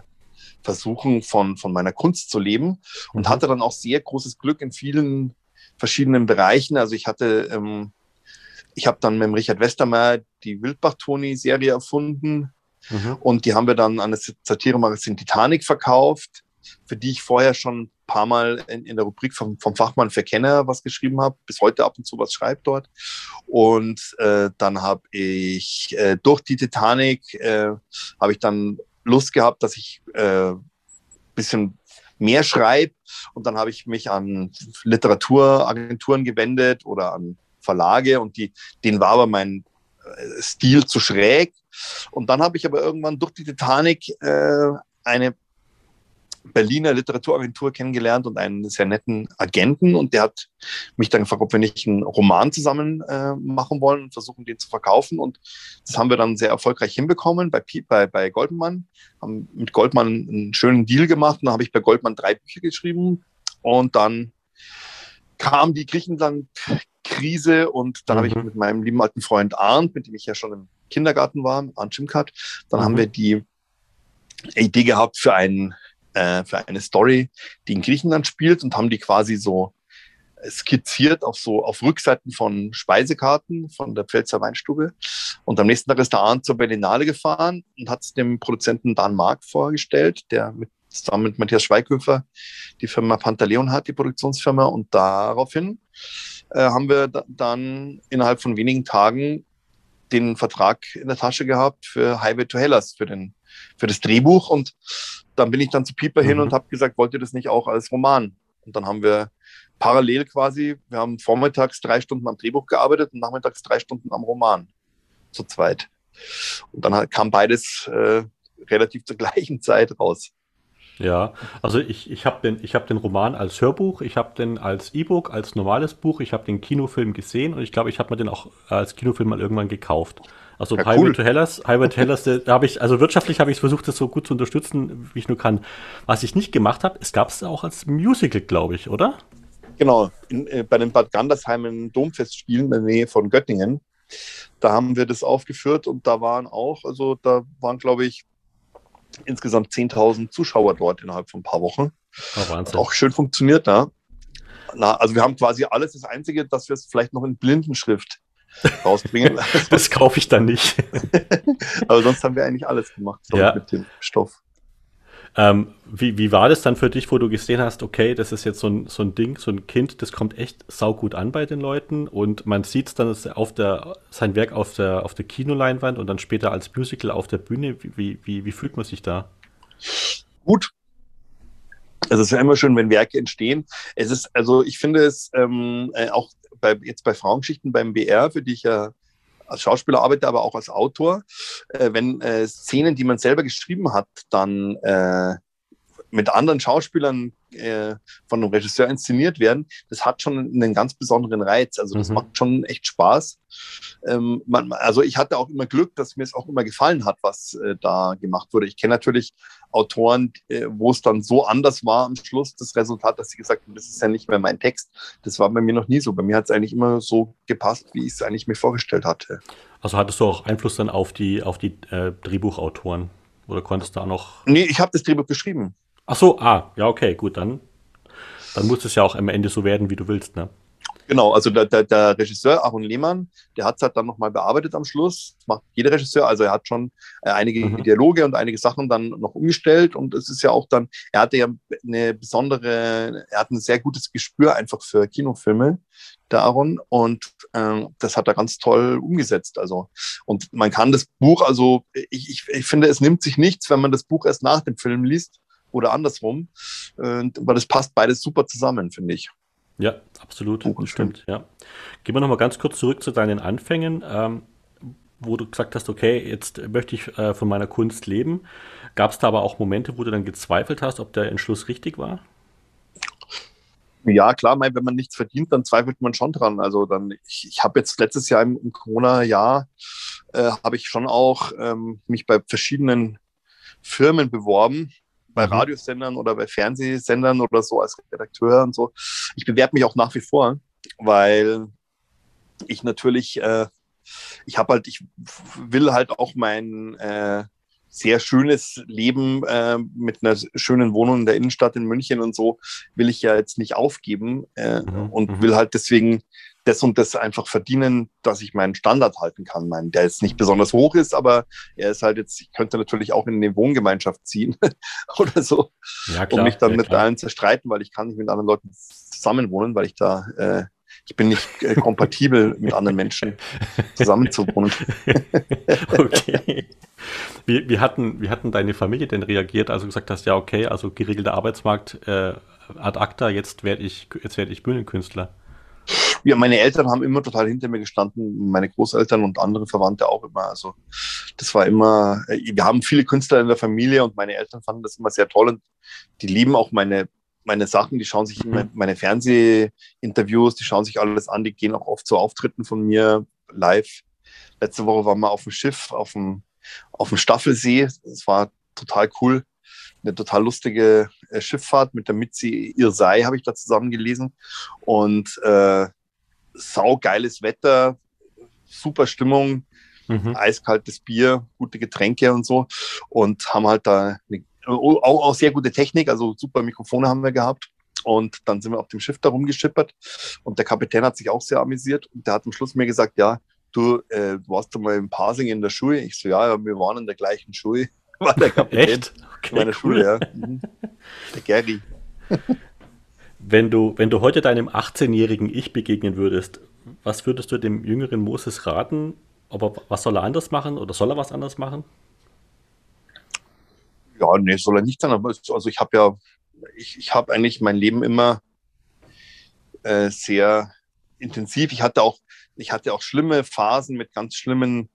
versuchen, von, von meiner Kunst zu leben und mhm. hatte dann auch sehr großes Glück in vielen verschiedenen Bereichen. Also ich hatte, ähm, ich habe dann mit dem Richard Westermeier die Wildbach-Toni-Serie erfunden. Mhm. Und die haben wir dann an das Satire-Magazin Titanic verkauft, für die ich vorher schon paar Mal in, in der Rubrik vom, vom Fachmann für Kenner was geschrieben habe, bis heute ab und zu was schreibt dort. Und äh, dann habe ich äh, durch die Titanic, äh, habe ich dann Lust gehabt, dass ich äh, bisschen mehr schreibe. Und dann habe ich mich an Literaturagenturen gewendet oder an Verlage und die, denen war aber mein äh, Stil zu schräg. Und dann habe ich aber irgendwann durch die Titanic äh, eine Berliner Literaturagentur kennengelernt und einen sehr netten Agenten. Und der hat mich dann gefragt, ob wir nicht einen Roman zusammen äh, machen wollen und versuchen, den zu verkaufen. Und das haben wir dann sehr erfolgreich hinbekommen bei, bei, bei Goldmann. Haben mit Goldmann einen schönen Deal gemacht. Und dann habe ich bei Goldmann drei Bücher geschrieben. Und dann kam die Griechenland-Krise und dann mhm. habe ich mit meinem lieben alten Freund Arndt, mit dem ich ja schon im Kindergarten war, Arndt Schimkat, dann mhm. haben wir die Idee gehabt für einen äh, für eine Story, die in Griechenland spielt und haben die quasi so skizziert auf so auf Rückseiten von Speisekarten von der Pfälzer Weinstube. Und am nächsten Tag ist der Arndt zur Berlinale gefahren und hat es dem Produzenten Dan Mark vorgestellt, der mit, zusammen mit Matthias Schweighöfer die Firma Pantaleon hat, die Produktionsfirma. Und daraufhin äh, haben wir dann innerhalb von wenigen Tagen den Vertrag in der Tasche gehabt für Highway to Hellas, für, den, für das Drehbuch. Und dann bin ich dann zu Pieper mhm. hin und habe gesagt, wollt ihr das nicht auch als Roman? Und dann haben wir parallel quasi, wir haben vormittags drei Stunden am Drehbuch gearbeitet und nachmittags drei Stunden am Roman zu zweit. Und dann kam beides äh, relativ zur gleichen Zeit raus. Ja, also ich, ich habe den, hab den Roman als Hörbuch, ich habe den als E-Book, als normales Buch, ich habe den Kinofilm gesehen und ich glaube, ich habe mir den auch als Kinofilm mal irgendwann gekauft. Also ja, Highway cool. to Hellas, Highway to Hellas, da habe ich, also wirtschaftlich habe ich versucht, das so gut zu unterstützen, wie ich nur kann. Was ich nicht gemacht habe, es gab es auch als Musical, glaube ich, oder? Genau, in, äh, bei den Bad Gandersheimen Domfestspielen in der Nähe von Göttingen. Da haben wir das aufgeführt und da waren auch, also da waren, glaube ich, insgesamt 10.000 Zuschauer dort innerhalb von ein paar Wochen. Oh. Hat auch schön funktioniert da. Na, also wir haben quasi alles. Das Einzige, dass wir es vielleicht noch in Blindenschrift rausbringen. das kaufe ich dann nicht. Aber sonst haben wir eigentlich alles gemacht ja. mit dem Stoff. Ähm, wie, wie war das dann für dich, wo du gesehen hast, okay, das ist jetzt so ein, so ein Ding, so ein Kind, das kommt echt saugut an bei den Leuten und man sieht es dann auf der, sein Werk auf der, auf der Kinoleinwand und dann später als Musical auf der Bühne. Wie, wie, wie fühlt man sich da? Gut. Also es ist ja immer schön, wenn Werke entstehen. Es ist, also ich finde es ähm, äh, auch bei, jetzt bei Frauengeschichten beim BR, für die ich ja als Schauspieler arbeite, aber auch als Autor, äh, wenn äh, Szenen, die man selber geschrieben hat, dann äh, mit anderen Schauspielern äh, von einem Regisseur inszeniert werden, das hat schon einen ganz besonderen Reiz. Also das mhm. macht schon echt Spaß. Ähm, man, also ich hatte auch immer Glück, dass mir es auch immer gefallen hat, was äh, da gemacht wurde. Ich kenne natürlich Autoren, äh, wo es dann so anders war am Schluss, das Resultat, dass sie gesagt haben, das ist ja nicht mehr mein Text. Das war bei mir noch nie so. Bei mir hat es eigentlich immer so gepasst, wie ich es eigentlich mir vorgestellt hatte. Also hattest du auch Einfluss dann auf die, auf die äh, Drehbuchautoren? Oder konntest du da noch. Nee, ich habe das Drehbuch geschrieben. Ach so, ah, ja, okay, gut, dann, dann muss es ja auch am Ende so werden, wie du willst, ne? Genau, also der, der, der Regisseur Aaron Lehmann, der hat es halt dann nochmal bearbeitet am Schluss. Das macht jeder Regisseur. Also er hat schon äh, einige mhm. Dialoge und einige Sachen dann noch umgestellt. Und es ist ja auch dann, er hatte ja eine besondere, er hat ein sehr gutes Gespür einfach für Kinofilme, der Aaron. Und äh, das hat er ganz toll umgesetzt. Also, und man kann das Buch, also ich, ich, ich finde, es nimmt sich nichts, wenn man das Buch erst nach dem Film liest oder andersrum. Weil das passt beides super zusammen, finde ich. Ja, absolut. Das stimmt, ja. Gehen wir nochmal ganz kurz zurück zu deinen Anfängen, ähm, wo du gesagt hast, okay, jetzt möchte ich äh, von meiner Kunst leben. Gab es da aber auch Momente, wo du dann gezweifelt hast, ob der Entschluss richtig war? Ja, klar, wenn man nichts verdient, dann zweifelt man schon dran. Also dann, ich, ich habe jetzt letztes Jahr im, im Corona-Jahr äh, habe ich schon auch ähm, mich bei verschiedenen Firmen beworben, bei mhm. Radiosendern oder bei Fernsehsendern oder so als Redakteur und so. Ich bewerbe mich auch nach wie vor, weil ich natürlich, äh, ich habe halt, ich will halt auch mein äh, sehr schönes Leben äh, mit einer schönen Wohnung in der Innenstadt in München und so will ich ja jetzt nicht aufgeben äh, mhm. und mhm. will halt deswegen das und das einfach verdienen, dass ich meinen Standard halten kann. Mein, der jetzt nicht besonders hoch ist, aber er ist halt jetzt, ich könnte natürlich auch in eine Wohngemeinschaft ziehen oder so, ja, klar, und mich dann ja, mit klar. allen zerstreiten, weil ich kann nicht mit anderen Leuten zusammenwohnen, weil ich da äh, ich bin nicht äh, kompatibel mit anderen Menschen zusammenzuwohnen. okay. Wie, wie, hatten, wie hatten deine Familie denn reagiert, als du gesagt hast, ja, okay, also geregelter Arbeitsmarkt äh, ad acta, jetzt werde ich, jetzt werd ich Bühnenkünstler? Ja, meine Eltern haben immer total hinter mir gestanden, meine Großeltern und andere Verwandte auch immer. Also das war immer, äh, wir haben viele Künstler in der Familie und meine Eltern fanden das immer sehr toll und die lieben auch meine meine Sachen, die schauen sich mhm. meine Fernsehinterviews, die schauen sich alles an, die gehen auch oft zu Auftritten von mir live. Letzte Woche waren wir auf dem Schiff, auf dem, auf dem Staffelsee. Das war total cool. Eine total lustige äh, Schifffahrt mit der Mitzi Irsei habe ich da zusammen gelesen. Und äh, saugeiles Wetter, super Stimmung, mhm. eiskaltes Bier, gute Getränke und so. Und haben halt da eine auch, auch sehr gute Technik, also super Mikrofone haben wir gehabt. Und dann sind wir auf dem Schiff da rumgeschippert und der Kapitän hat sich auch sehr amüsiert und der hat am Schluss mir gesagt, ja, du, äh, du warst doch mal im Parsing in der Schule. Ich so, ja, wir waren in der gleichen Schule. War der Kapitän Echt? Okay, meiner cool. Schule, ja. Mhm. Der Gary. Wenn du, wenn du heute deinem 18-jährigen Ich begegnen würdest, was würdest du dem jüngeren Moses raten? Aber was soll er anders machen oder soll er was anders machen? Ja, nee, soll er nicht sein. Aber also ich habe ja, ich, ich habe eigentlich mein Leben immer äh, sehr intensiv. Ich hatte auch, ich hatte auch schlimme Phasen mit ganz schlimmen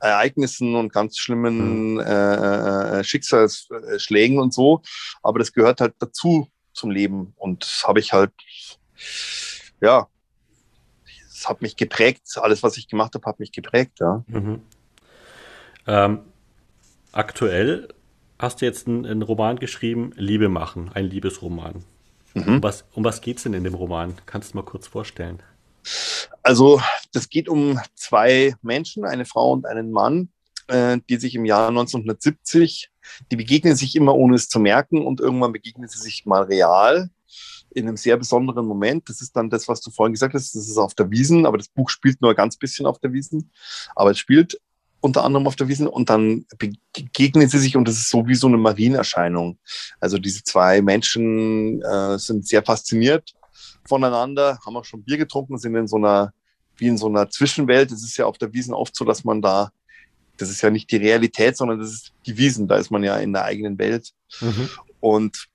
Ereignissen und ganz schlimmen mhm. äh, äh, Schicksalsschlägen und so. Aber das gehört halt dazu zum Leben. Und das habe ich halt, ja, es hat mich geprägt. Alles, was ich gemacht habe, hat mich geprägt, ja. Mhm. Ähm, aktuell hast du jetzt einen, einen Roman geschrieben, Liebe machen, ein Liebesroman. Mhm. Um was, um was geht es denn in dem Roman? Kannst du mal kurz vorstellen? Also, das geht um zwei Menschen, eine Frau und einen Mann, äh, die sich im Jahr 1970, die begegnen sich immer ohne es zu merken und irgendwann begegnen sie sich mal real in einem sehr besonderen Moment. Das ist dann das, was du vorhin gesagt hast, das ist auf der Wiesen, aber das Buch spielt nur ganz bisschen auf der Wiesen. Aber es spielt unter anderem auf der Wiesn und dann begegnen sie sich und das ist so wie so eine Marienerscheinung. Also diese zwei Menschen äh, sind sehr fasziniert voneinander, haben auch schon Bier getrunken, sind in so einer, wie in so einer Zwischenwelt. Es ist ja auf der Wiesn oft so, dass man da, das ist ja nicht die Realität, sondern das ist die Wiesen, da ist man ja in der eigenen Welt. Mhm. Und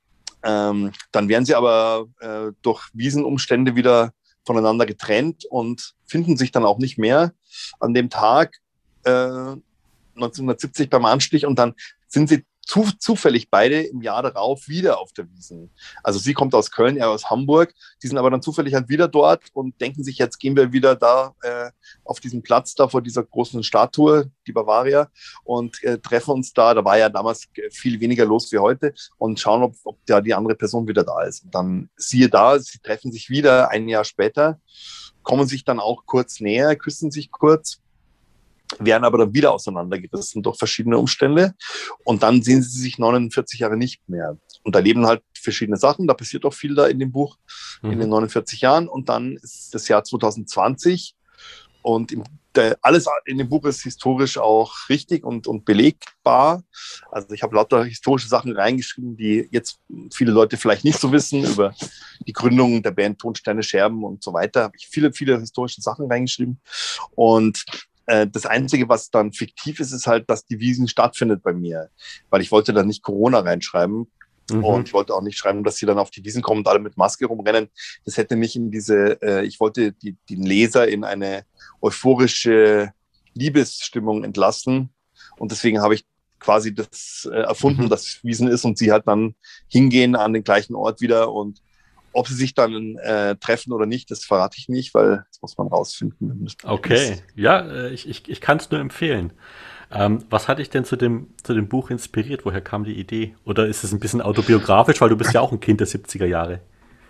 ähm, dann werden sie aber äh, durch Wiesenumstände wieder voneinander getrennt und finden sich dann auch nicht mehr an dem Tag 1970 äh, beim Anstich und dann sind sie zu, zufällig beide im Jahr darauf wieder auf der Wiesen. Also sie kommt aus Köln, er aus Hamburg. Die sind aber dann zufällig halt wieder dort und denken sich, jetzt gehen wir wieder da äh, auf diesen Platz da vor dieser großen Statue, die Bavaria, und äh, treffen uns da. Da war ja damals viel weniger los wie heute und schauen, ob, ob da die andere Person wieder da ist. Und dann siehe da, sie treffen sich wieder ein Jahr später, kommen sich dann auch kurz näher, küssen sich kurz werden aber dann wieder auseinandergerissen durch verschiedene Umstände. Und dann sehen sie sich 49 Jahre nicht mehr und erleben halt verschiedene Sachen. Da passiert auch viel da in dem Buch mhm. in den 49 Jahren. Und dann ist das Jahr 2020 und im, der, alles in dem Buch ist historisch auch richtig und, und belegbar. Also ich habe lauter historische Sachen reingeschrieben, die jetzt viele Leute vielleicht nicht so wissen über die Gründung der Band Tonsteine Scherben und so weiter. Habe ich viele, viele historische Sachen reingeschrieben. Und äh, das Einzige, was dann fiktiv ist, ist halt, dass die Wiesen stattfindet bei mir. Weil ich wollte da nicht Corona reinschreiben. Mhm. Und ich wollte auch nicht schreiben, dass sie dann auf die Wiesen kommen und alle mit Maske rumrennen. Das hätte mich in diese, äh, ich wollte die, den Leser in eine euphorische Liebesstimmung entlassen. Und deswegen habe ich quasi das äh, erfunden, mhm. dass Wiesen ist und sie halt dann hingehen an den gleichen Ort wieder und ob sie sich dann äh, treffen oder nicht, das verrate ich nicht, weil das muss man rausfinden. Okay, ja, äh, ich, ich, ich kann es nur empfehlen. Ähm, was hat dich denn zu dem, zu dem Buch inspiriert? Woher kam die Idee? Oder ist es ein bisschen autobiografisch, weil du bist ja auch ein Kind der 70er Jahre?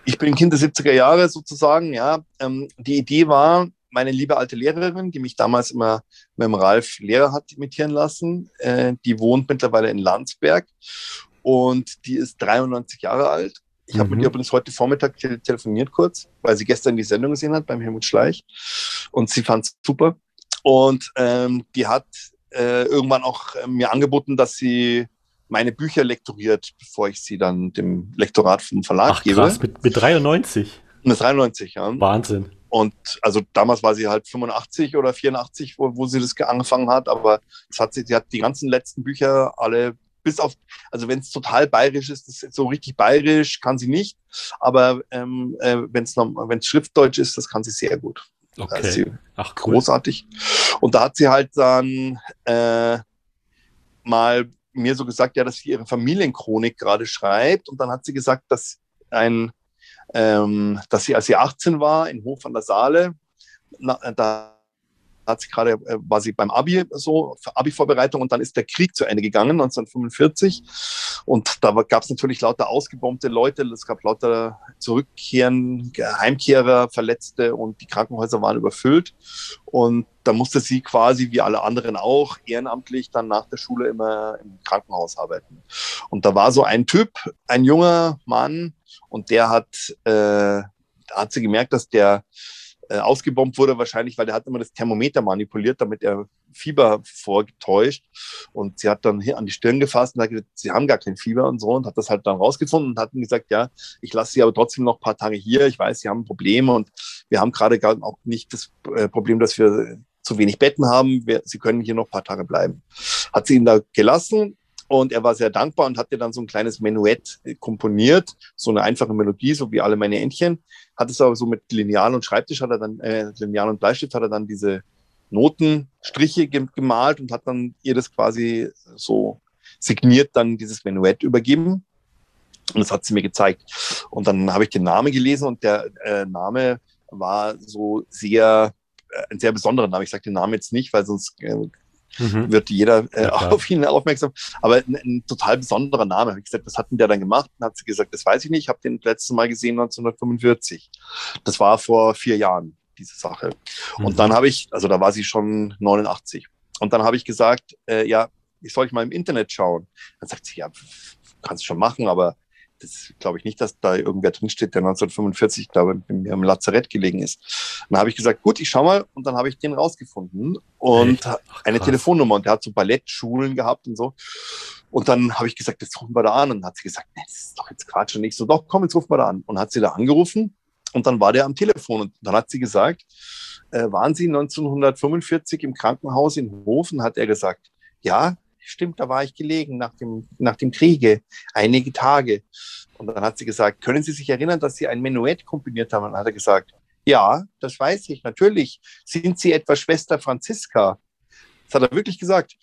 Ich bin ein Kind der 70er Jahre sozusagen, ja. Ähm, die Idee war, meine liebe alte Lehrerin, die mich damals immer mit dem Ralf Lehrer hat imitieren lassen, äh, die wohnt mittlerweile in Landsberg und die ist 93 Jahre alt Ich habe mit ihr mhm. übrigens heute Vormittag te telefoniert kurz, weil sie gestern die Sendung gesehen hat beim Helmut Schleich und sie fand es super. Und ähm, die hat äh, irgendwann auch äh, mir angeboten, dass sie meine Bücher lektoriert, bevor ich sie dann dem Lektorat vom Verlag Ach, gebe. Krass, mit, mit 93? Mit 93, ja. Wahnsinn. Und also damals war sie halt 85 oder 84, wo, wo sie das angefangen hat, aber das hat sie, sie hat die ganzen letzten Bücher alle bis auf, also wenn es total bayerisch ist, ist so richtig bayerisch kann sie nicht, aber ähm, äh, wenn es Schriftdeutsch ist, das kann sie sehr gut. Okay. Sie Ach, cool. Großartig. Und da hat sie halt dann äh, mal mir so gesagt, ja, dass sie ihre Familienchronik gerade schreibt. Und dann hat sie gesagt, dass ein, ähm, dass sie, als sie 18 war, in Hof an der Saale, na, da hat sie gerade, äh, war sie beim Abi so, Abi-Vorbereitung und dann ist der Krieg zu Ende gegangen, 1945. Und da gab es natürlich lauter ausgebombte Leute, es gab lauter Zurückkehren, Heimkehrer, Verletzte und die Krankenhäuser waren überfüllt. Und da musste sie quasi wie alle anderen auch ehrenamtlich dann nach der Schule immer im Krankenhaus arbeiten. Und da war so ein Typ, ein junger Mann, und der hat, äh, hat sie gemerkt, dass der äh, ausgebombt wurde, wahrscheinlich, weil der hat immer das Thermometer manipuliert, damit er Fieber vorgetäuscht. Und sie hat dann hier an die Stirn gefasst und hat gesagt, sie haben gar kein Fieber und so und hat das halt dann rausgefunden und hat ihm gesagt, ja, ich lasse sie aber trotzdem noch ein paar Tage hier. Ich weiß, sie haben Probleme und wir haben gerade auch nicht das äh, Problem, dass wir zu wenig Betten haben. Wir, sie können hier noch ein paar Tage bleiben. Hat sie ihn da gelassen und er war sehr dankbar und hat dir dann so ein kleines Menuett komponiert, so eine einfache Melodie, so wie alle meine Entchen. Hat es aber so mit Lineal und Schreibtisch, hat er dann, äh, Lineal und Bleistift hat er dann diese Notenstriche gemalt und hat dann ihr das quasi so signiert dann dieses Menuett übergeben. Und das hat sie mir gezeigt. Und dann habe ich den Namen gelesen und der äh, Name war so sehr, äh, ein sehr besonderer Name. Ich sage den Namen jetzt nicht, weil sonst äh, mhm. wird jeder äh, ja, auf ihn aufmerksam. Aber ein, ein total besonderer Name. Habe ich gesagt, was hat denn der dann gemacht? Und hat sie gesagt, das weiß ich nicht. Ich habe den letzte Mal gesehen 1945. Das war vor vier Jahren, diese Sache. Mhm. Und dann habe ich, also da war sie schon 89. Und dann habe ich gesagt, äh, ja, ich soll ich mal im Internet schauen. Dann sagt sie, ja, kannst du schon machen, aber das glaube ich nicht, dass da irgendwer drinsteht, der 1945, glaube ich, im Lazarett gelegen ist. Dann habe ich gesagt, gut, ich schau mal und dann habe ich den rausgefunden und Ach, eine Telefonnummer und der hat so Ballettschulen gehabt und so. Und dann habe ich gesagt, jetzt rufen wir da an und dann hat sie gesagt, nee, das ist doch jetzt Quatsch und ich so, doch, komm, jetzt rufen wir da an. Und hat sie da angerufen und dann war der am Telefon und dann hat sie gesagt, äh, waren Sie 1945 im Krankenhaus in Hofen? Hat er gesagt, ja, stimmt, da war ich gelegen nach dem, nach dem Kriege, einige Tage. Und dann hat sie gesagt, können Sie sich erinnern, dass Sie ein Menuett komponiert haben? Und dann hat er gesagt, ja, das weiß ich, natürlich. Sind Sie etwa Schwester Franziska? Das hat er wirklich gesagt.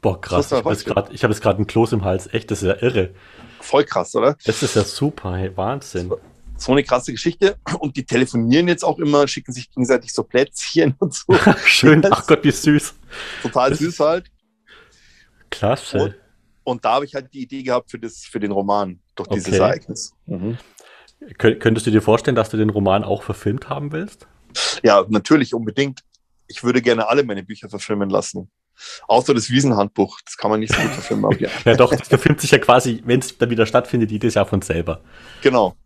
Boah, krass. Ich habe jetzt gerade einen Kloß im Hals. Echt, das ist ja irre. Voll krass, oder? Das ist ja super, hey, Wahnsinn. So, so eine krasse Geschichte. Und die telefonieren jetzt auch immer, schicken sich gegenseitig so Plätzchen und so. Schön, ach Gott, wie süß. Total süß halt. Klasse. Und, und da habe ich halt die Idee gehabt für, das, für den Roman, durch dieses okay. Ereignis. Mhm. Könntest du dir vorstellen, dass du den Roman auch verfilmt haben willst? Ja, natürlich, unbedingt. Ich würde gerne alle meine Bücher verfilmen lassen. Außer das Wiesenhandbuch. Das kann man nicht so gut verfilmen. ja. ja, doch, das verfilmt sich ja quasi, wenn es dann wieder stattfindet, jedes Jahr von selber. Genau.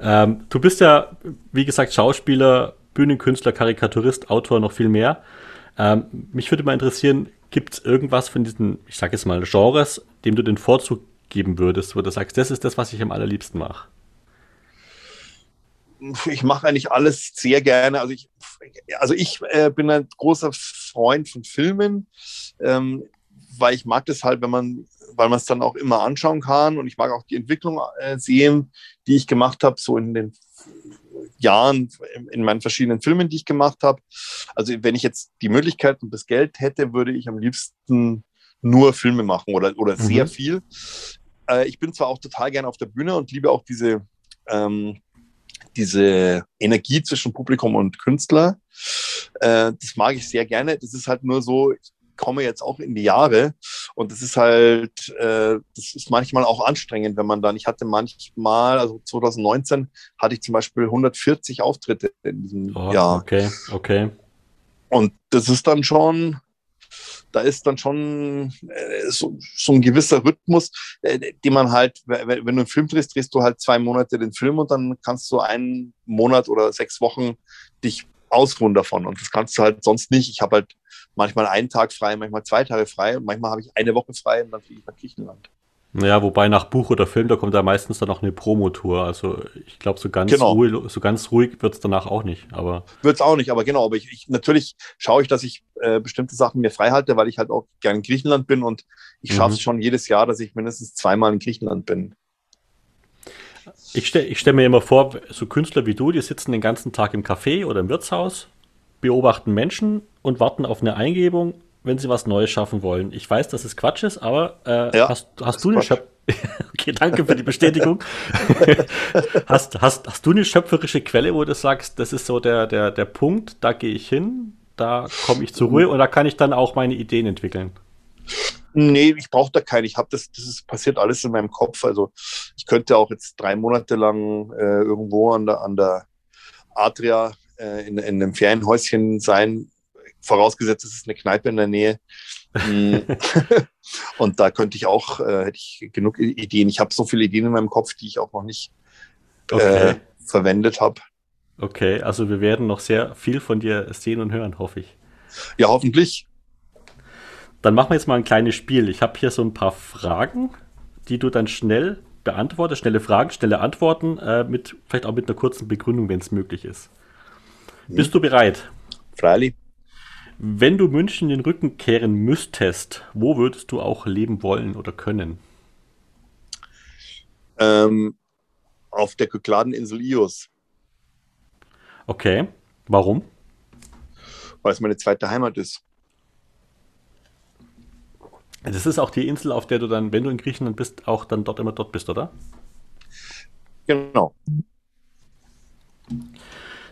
Ähm, du bist ja, wie gesagt, Schauspieler, Bühnenkünstler, Karikaturist, Autor, noch viel mehr. Ähm, mich würde mal interessieren, Gibt es irgendwas von diesen, ich sage jetzt mal, Genres, dem du den Vorzug geben würdest, wo du sagst, das ist das, was ich am allerliebsten mache? Ich mache eigentlich alles sehr gerne. Also ich, also ich äh, bin ein großer Freund von Filmen, ähm, weil ich mag das halt, wenn man, weil man es dann auch immer anschauen kann und ich mag auch die Entwicklung äh, sehen, die ich gemacht habe, so in den Jahren in meinen verschiedenen Filmen, die ich gemacht habe. Also wenn ich jetzt die Möglichkeit und das Geld hätte, würde ich am liebsten nur Filme machen oder, oder mhm. sehr viel. Äh, ich bin zwar auch total gerne auf der Bühne und liebe auch diese, ähm, diese Energie zwischen Publikum und Künstler. Äh, das mag ich sehr gerne. Das ist halt nur so, ich komme jetzt auch in die Jahre und das ist halt, äh, das ist manchmal auch anstrengend, wenn man dann, ich hatte manchmal, also 2019 hatte ich zum Beispiel 140 Auftritte in diesem oh, Jahr. Okay, okay. Und das ist dann schon, da ist dann schon äh, so, so, ein gewisser Rhythmus, äh, den man halt, wenn, wenn du einen Film drehst, drehst du halt zwei Monate den Film und dann kannst du einen Monat oder sechs Wochen dich ausruhen davon. Und das kannst du halt sonst nicht. Ich habe halt manchmal einen Tag frei, manchmal zwei Tage frei und manchmal habe ich eine Woche frei und dann fliege ich nach Griechenland. Naja, wobei nach Buch oder Film, da kommt da meistens dann noch eine Promotour. Also ich glaube, so ganz genau. ruhig, so ganz ruhig wird es danach auch nicht. Aber wird es auch nicht, aber genau. Aber ich, ich natürlich schaue ich, dass ich äh, bestimmte Sachen mir frei halte, weil ich halt auch gerne in Griechenland bin und ich mhm. schaffe es schon jedes Jahr, dass ich mindestens zweimal in Griechenland bin. Ich stelle ich stell mir immer vor, so Künstler wie du, die sitzen den ganzen Tag im Café oder im Wirtshaus, beobachten Menschen und warten auf eine Eingebung wenn sie was Neues schaffen wollen. Ich weiß, dass es Quatsch ist, aber äh, ja, hast, hast du eine Okay, danke für die Bestätigung. hast, hast, hast du eine schöpferische Quelle, wo du sagst, das ist so der, der, der Punkt, da gehe ich hin, da komme ich zur Ruhe und da kann ich dann auch meine Ideen entwickeln? Nee, ich brauche da keine. Ich habe das, das ist, passiert alles in meinem Kopf. Also ich könnte auch jetzt drei Monate lang äh, irgendwo an der, an der Adria äh, in, in einem Ferienhäuschen sein, vorausgesetzt, es ist eine Kneipe in der Nähe. Mm. und da könnte ich auch, äh, hätte ich genug Ideen. Ich habe so viele Ideen in meinem Kopf, die ich auch noch nicht äh, okay. verwendet habe. Okay, also wir werden noch sehr viel von dir sehen und hören, hoffe ich. Ja, hoffentlich. Dann machen wir jetzt mal ein kleines Spiel. Ich habe hier so ein paar Fragen, die du dann schnell beantwortest. Schnelle Fragen, schnelle Antworten, äh, mit, vielleicht auch mit einer kurzen Begründung, wenn es möglich ist. Bist du bereit? Freilich. Wenn du München den Rücken kehren müsstest, wo würdest du auch leben wollen oder können? Ähm, auf der Kykladeninsel Ios. Okay, warum? Weil es meine zweite Heimat ist. Das ist auch die Insel, auf der du dann, wenn du in Griechenland bist, auch dann dort immer dort bist, oder? Genau.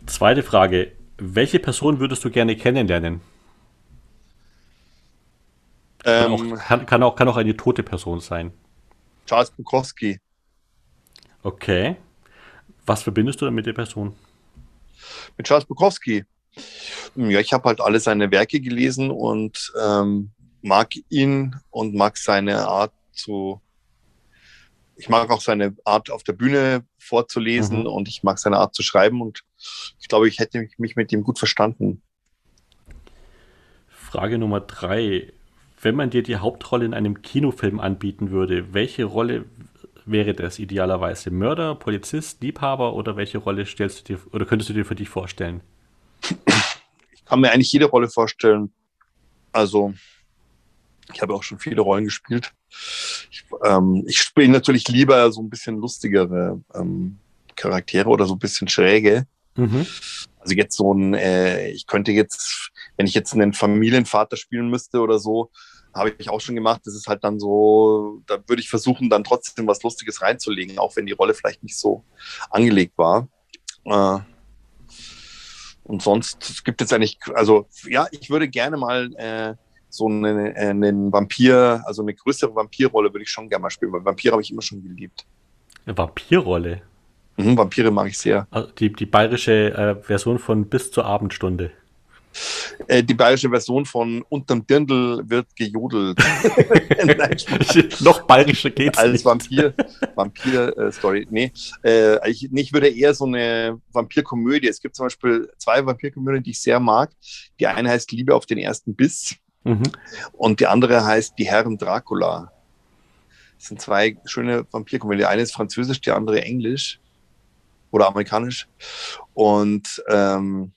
Zweite Frage. Welche Person würdest du gerne kennenlernen? Kann, ähm, auch, kann, kann, auch, kann auch eine tote Person sein. Charles Bukowski. Okay. Was verbindest du denn mit der Person? Mit Charles Bukowski. Ja, ich habe halt alle seine Werke gelesen und ähm, mag ihn und mag seine Art zu. Ich mag auch seine Art auf der Bühne vorzulesen mhm. und ich mag seine Art zu schreiben und ich glaube, ich hätte mich mit ihm gut verstanden. Frage Nummer drei. Wenn man dir die Hauptrolle in einem Kinofilm anbieten würde, welche Rolle wäre das idealerweise? Mörder, Polizist, Liebhaber oder welche Rolle stellst du dir oder könntest du dir für dich vorstellen? Ich kann mir eigentlich jede Rolle vorstellen. Also, ich habe auch schon viele Rollen gespielt. Ich, ähm, ich spiele natürlich lieber so ein bisschen lustigere ähm, Charaktere oder so ein bisschen schräge. Mhm. Also jetzt so ein, äh, ich könnte jetzt, wenn ich jetzt einen Familienvater spielen müsste oder so, habe ich auch schon gemacht. Das ist halt dann so, da würde ich versuchen, dann trotzdem was Lustiges reinzulegen, auch wenn die Rolle vielleicht nicht so angelegt war. Äh, und sonst gibt es eigentlich, also ja, ich würde gerne mal äh, so einen, einen Vampir, also eine größere Vampirrolle würde ich schon gerne mal spielen, weil Vampire habe ich immer schon geliebt. Eine Vampirrolle? Mhm, Vampire mag ich sehr. Also die, die bayerische äh, Version von Bis zur Abendstunde. Äh, die bayerische Version von Unterm Dirndl wird gejodelt. Noch bayerischer geht's Als nicht. Vampir, Vampir-Story. Äh, nee, äh, ich, ich würde eher so eine Vampirkomödie. Es gibt zum Beispiel zwei Vampirkomödien, die ich sehr mag. Die eine heißt Liebe auf den ersten Biss mhm. und die andere heißt Die Herren Dracula. Das sind zwei schöne Vampirkomödien. Die eine ist französisch, die andere englisch oder amerikanisch. Und ähm,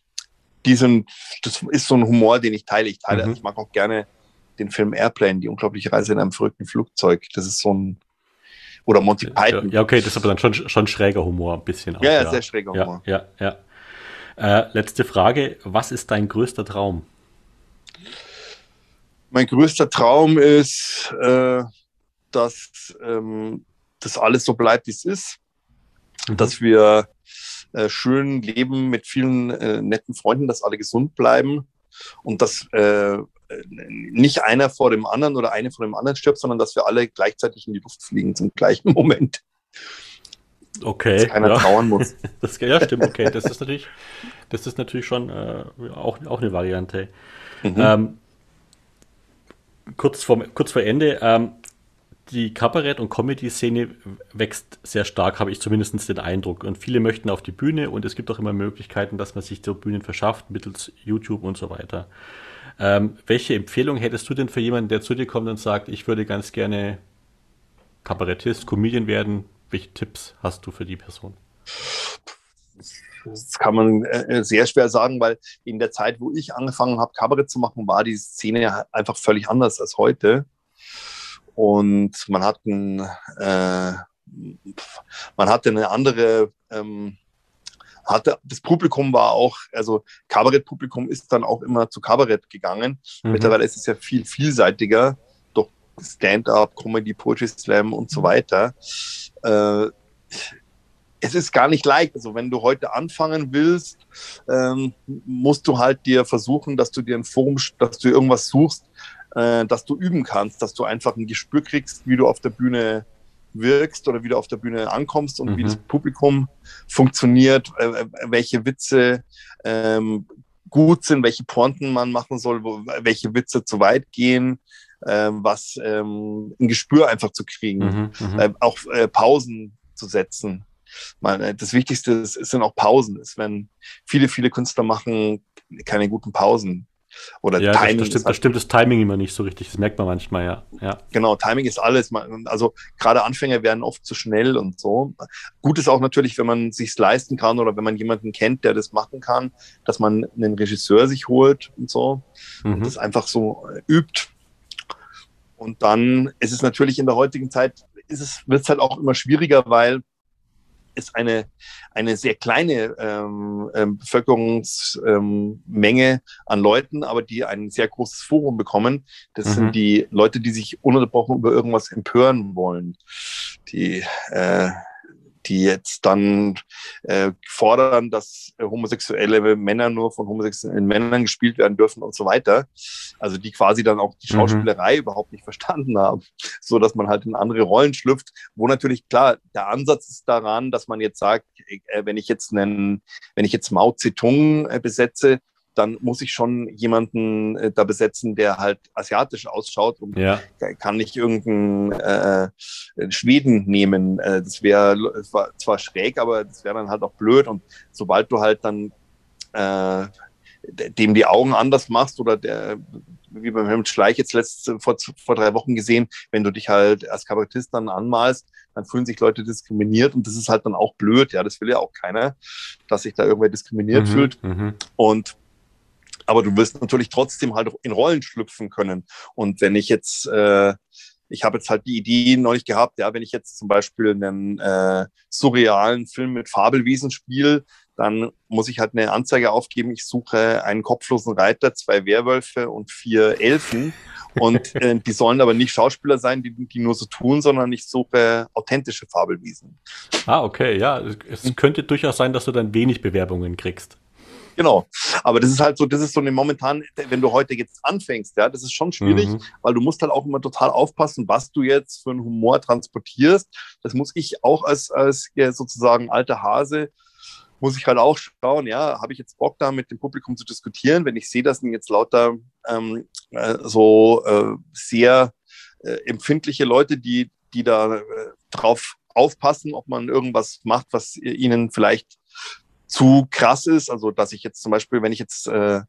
die sind, das ist so ein Humor, den ich teile. Ich teile, mhm. ich mag auch gerne den Film Airplane, die unglaubliche Reise in einem verrückten Flugzeug. Das ist so ein, oder Monty Python. Ja, okay, das ist aber dann schon, schon schräger Humor, ein bisschen. Auch, ja, ja, sehr schräger Humor. Ja, ja. ja. Äh, letzte Frage: Was ist dein größter Traum? Mein größter Traum ist, äh, dass ähm, das alles so bleibt, wie es ist. Mhm. Dass wir äh, schön leben mit vielen äh, netten Freunden, dass alle gesund bleiben und dass äh, nicht einer vor dem anderen oder eine vor dem anderen stirbt, sondern dass wir alle gleichzeitig in die Luft fliegen zum gleichen Moment. Okay. Dass keiner ja. trauern muss. das, ja, stimmt, okay. Das ist natürlich, das ist natürlich schon äh, auch, auch eine Variante. Mhm. Ähm, kurz, vor, kurz vor Ende, ähm, die Kabarett- und Comedy-Szene wächst sehr stark, habe ich zumindest den Eindruck. Und viele möchten auf die Bühne und es gibt auch immer Möglichkeiten, dass man sich so Bühnen verschafft, mittels YouTube und so weiter. Ähm, welche Empfehlung hättest du denn für jemanden, der zu dir kommt und sagt, ich würde ganz gerne Kabarettist, Comedian werden? Welche Tipps hast du für die Person? Das kann man äh, sehr schwer sagen, weil in der Zeit, wo ich angefangen habe, Kabarett zu machen, war die Szene einfach völlig anders als heute. Und man hat, ein, äh, man hatte eine andere, ähm, hatte, das Publikum war auch, also Kabarettpublikum ist dann auch immer zu Kabarett gegangen. Mhm. Mittlerweile ist es ja viel vielseitiger, durch Stand-up, Comedy, Poetry Slam und so weiter. Äh, es ist gar nicht leicht. Also wenn du heute anfangen willst, ähm, musst du halt dir versuchen, dass du dir ein Forum, dass du irgendwas suchst, äh, dass du üben kannst, dass du einfach ein Gespür kriegst, wie du auf der Bühne wirkst oder wie du auf der Bühne ankommst und mhm. wie das Publikum funktioniert, äh, äh, welche Witze ähm, gut sind, welche Pointen man machen soll, wo, welche Witze zu weit gehen, äh, was ähm, ein Gespür einfach zu kriegen, mhm, mhm. äh, auch äh, Pausen zu setzen. Man, äh, das Wichtigste ist, sind auch Pausen. Ist, wenn viele, viele Künstler machen keine guten Pausen. Oder ja, Timing. Das, stimmt, halt, das stimmt das Timing immer nicht so richtig. Das merkt man manchmal, ja. ja. Genau, Timing ist alles. Also gerade Anfänger werden oft zu schnell und so. Gut ist auch natürlich, wenn man sich leisten kann oder wenn man jemanden kennt, der das machen kann, dass man einen Regisseur sich holt und so mhm. und das einfach so äh, übt. Und dann ist es natürlich in der heutigen Zeit, ist es, wird es halt auch immer schwieriger, weil ist eine, eine sehr kleine ähm, ähm, Bevölkerungsmenge ähm, an Leuten, aber die ein sehr großes Forum bekommen. Das mhm. sind die Leute, die sich ununterbrochen über irgendwas empören wollen. Die äh, die jetzt dann äh, fordern, dass homosexuelle Männer nur von homosexuellen Männern gespielt werden dürfen und so weiter. Also die quasi dann auch die mhm. Schauspielerei mhm. überhaupt nicht verstanden haben, so dass man halt in andere Rollen schlüpft, wo natürlich klar der Ansatz ist daran, dass man jetzt sagt, äh, wenn ich jetzt einen, wenn ich jetzt Mao Zedong äh, besetze, dann muss ich schon jemanden äh, da besetzen, der halt asiatisch ausschaut und ja. kann nicht irgendeinen äh, Schweden nehmen. Äh, das wäre zwar schräg, aber das wäre dann halt auch blöd. Und sobald du halt dann äh, dem die Augen anders machst oder der, wie beim Helmut Schleich jetzt letzte, vor, vor drei Wochen gesehen, wenn du dich halt als Kabarettist dann anmalst, dann fühlen sich Leute diskriminiert und das ist halt dann auch blöd. Ja, das will ja auch keiner, dass sich da irgendwer diskriminiert mhm, fühlt. Mhm. Und aber du wirst natürlich trotzdem halt in Rollen schlüpfen können. Und wenn ich jetzt, äh, ich habe jetzt halt die Idee neulich gehabt, ja, wenn ich jetzt zum Beispiel einen äh, surrealen Film mit Fabelwesen spiele, dann muss ich halt eine Anzeige aufgeben, ich suche einen kopflosen Reiter, zwei Werwölfe und vier Elfen. Und äh, die sollen aber nicht Schauspieler sein, die, die nur so tun, sondern ich suche authentische Fabelwiesen. Ah, okay, ja. Es könnte durchaus sein, dass du dann wenig Bewerbungen kriegst. Genau. Aber das ist halt so, das ist so eine momentan, wenn du heute jetzt anfängst, ja, das ist schon schwierig, mhm. weil du musst halt auch immer total aufpassen, was du jetzt für einen Humor transportierst. Das muss ich auch als, als sozusagen alter Hase muss ich halt auch schauen, ja, habe ich jetzt Bock da mit dem Publikum zu diskutieren, wenn ich sehe, dass jetzt lauter ähm, äh, so äh, sehr äh, empfindliche Leute, die, die da äh, drauf aufpassen, ob man irgendwas macht, was ihnen vielleicht zu krass ist. Also, dass ich jetzt zum Beispiel, wenn ich jetzt äh,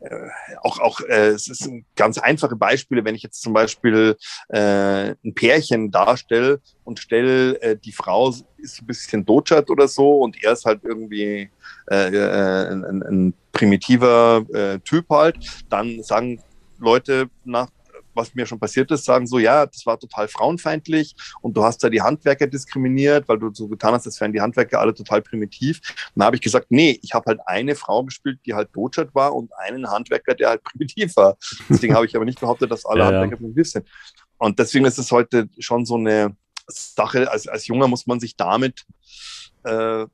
äh, auch, auch äh, es ist ein ganz einfache Beispiele, wenn ich jetzt zum Beispiel äh, ein Pärchen darstelle und stelle, äh, die Frau ist ein bisschen dotschert oder so und er ist halt irgendwie äh, äh, ein, ein primitiver äh, Typ halt, dann sagen Leute nach was mir schon passiert ist, sagen so, ja, das war total frauenfeindlich und du hast da die Handwerker diskriminiert, weil du so getan hast, als wären die Handwerker alle total primitiv. Und da habe ich gesagt, nee, ich habe halt eine Frau gespielt, die halt Dotschat war und einen Handwerker, der halt primitiv war. Deswegen habe ich aber nicht behauptet, dass alle ja, Handwerker ja. primitiv sind. Und deswegen ist es heute schon so eine Sache, als, als Junger muss man sich damit äh,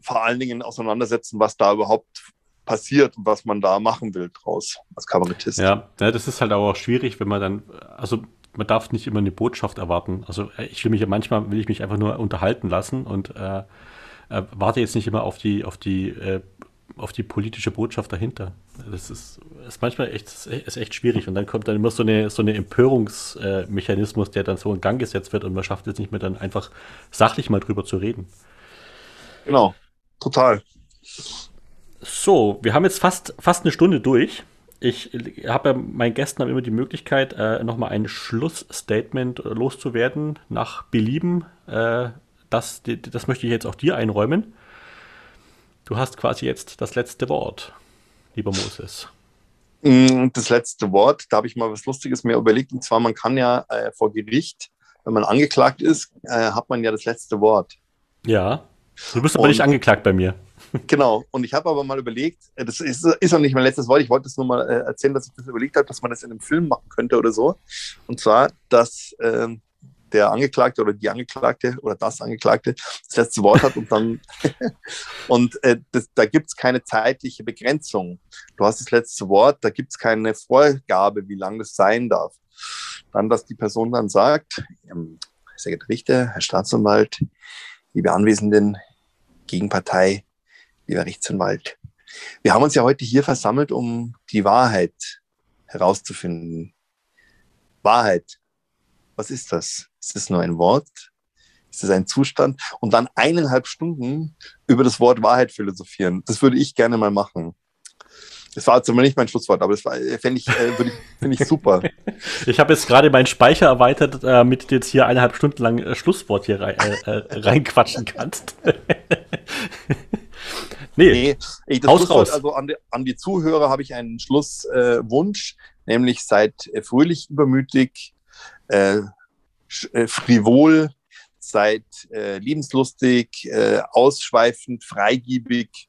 vor allen Dingen auseinandersetzen, was da überhaupt passiert und was man da machen will draus als Kabarettist. Ja, ja, das ist halt aber auch schwierig, wenn man dann, also man darf nicht immer eine Botschaft erwarten. Also äh, ich will mich ja manchmal, will ich mich einfach nur unterhalten lassen und äh, äh, warte jetzt nicht immer auf die, auf die, äh, auf die politische Botschaft dahinter. Das ist, ist manchmal echt, ist echt schwierig und dann kommt dann immer so eine, so eine Empörungsmechanismus, der dann so in Gang gesetzt wird und man schafft es nicht mehr dann einfach sachlich mal drüber zu reden. Genau, total. So, wir haben jetzt fast, fast eine Stunde durch. Ich habe ja, meinen Gästen haben immer die Möglichkeit, äh, nochmal ein Schlussstatement loszuwerden, nach Belieben. Äh, das, das möchte ich jetzt auch dir einräumen. Du hast quasi jetzt das letzte Wort, lieber Moses. Mm, das letzte Wort, da habe ich mal was Lustiges mir überlegt. Und zwar, man kann ja äh, vor Gericht, wenn man angeklagt ist, äh, hat man ja das letzte Wort. Ja. Du bist aber Und, nicht angeklagt bei mir. Genau. Und ich habe aber mal überlegt, äh, das ist, ist auch nicht mein letztes Wort, ich wollte es nur mal äh, erzählen, dass ich das überlegt habe, dass man das in einem Film machen könnte oder so. Und zwar, dass äh, der Angeklagte oder die Angeklagte oder das Angeklagte das letzte Wort hat und dann und äh, das, da gibt es keine zeitliche Begrenzung. Du hast das letzte Wort, da gibt es keine Vorgabe, wie lang das sein darf. Dann, dass die Person dann sagt, ähm, sehr geehrter Richter, Herr Staatsanwalt, liebe Anwesenden, Gegenpartei, lieber Rechtsanwalt. Wir haben uns ja heute hier versammelt, um die Wahrheit herauszufinden. Wahrheit. Was ist das? Ist das nur ein Wort? Ist das ein Zustand? Und dann eineinhalb Stunden über das Wort Wahrheit philosophieren. Das würde ich gerne mal machen. Das war zwar nicht mein Schlusswort, aber das fände ich, äh, ich, ich super. Ich habe jetzt gerade meinen Speicher erweitert, damit du jetzt hier eineinhalb Stunden lang äh, Schlusswort hier rein, äh, äh reinquatschen kannst. Nee, nee das Haus raus. also an die, an die Zuhörer habe ich einen Schlusswunsch, äh, nämlich seid äh, fröhlich übermütig, äh, äh, frivol, seid äh, liebenslustig, äh, ausschweifend, freigiebig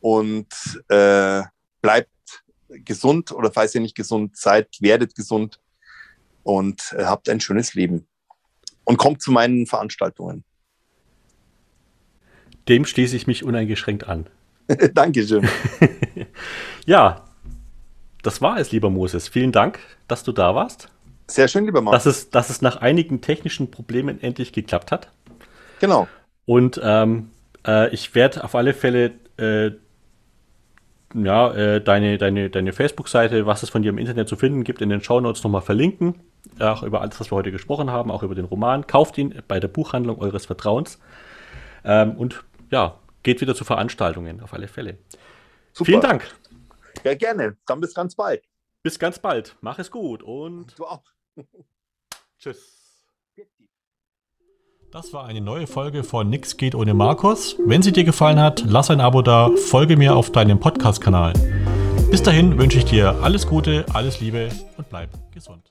und äh, bleibt gesund oder falls ihr nicht gesund seid, werdet gesund und äh, habt ein schönes Leben. Und kommt zu meinen Veranstaltungen. Dem schließe ich mich uneingeschränkt an. Dankeschön. ja, das war es, lieber Moses. Vielen Dank, dass du da warst. Sehr schön, lieber Marc. Dass es, dass es nach einigen technischen Problemen endlich geklappt hat. Genau. Und ähm, äh, ich werde auf alle Fälle äh, ja, äh, deine, deine, deine Facebook-Seite, was es von dir im Internet zu finden gibt, in den Shownotes nochmal verlinken. Auch über alles, was wir heute gesprochen haben, auch über den Roman. Kauft ihn bei der Buchhandlung eures Vertrauens. Ähm, und ja, geht wieder zu Veranstaltungen, auf alle Fälle. Super. Vielen Dank. Ja, gerne. Dann bis ganz bald. Bis ganz bald. Mach es gut und. Du auch. Tschüss. Das war eine neue Folge von Nix geht ohne Markus. Wenn sie dir gefallen hat, lass ein Abo da, folge mir auf deinem Podcast-Kanal. Bis dahin wünsche ich dir alles Gute, alles Liebe und bleib gesund.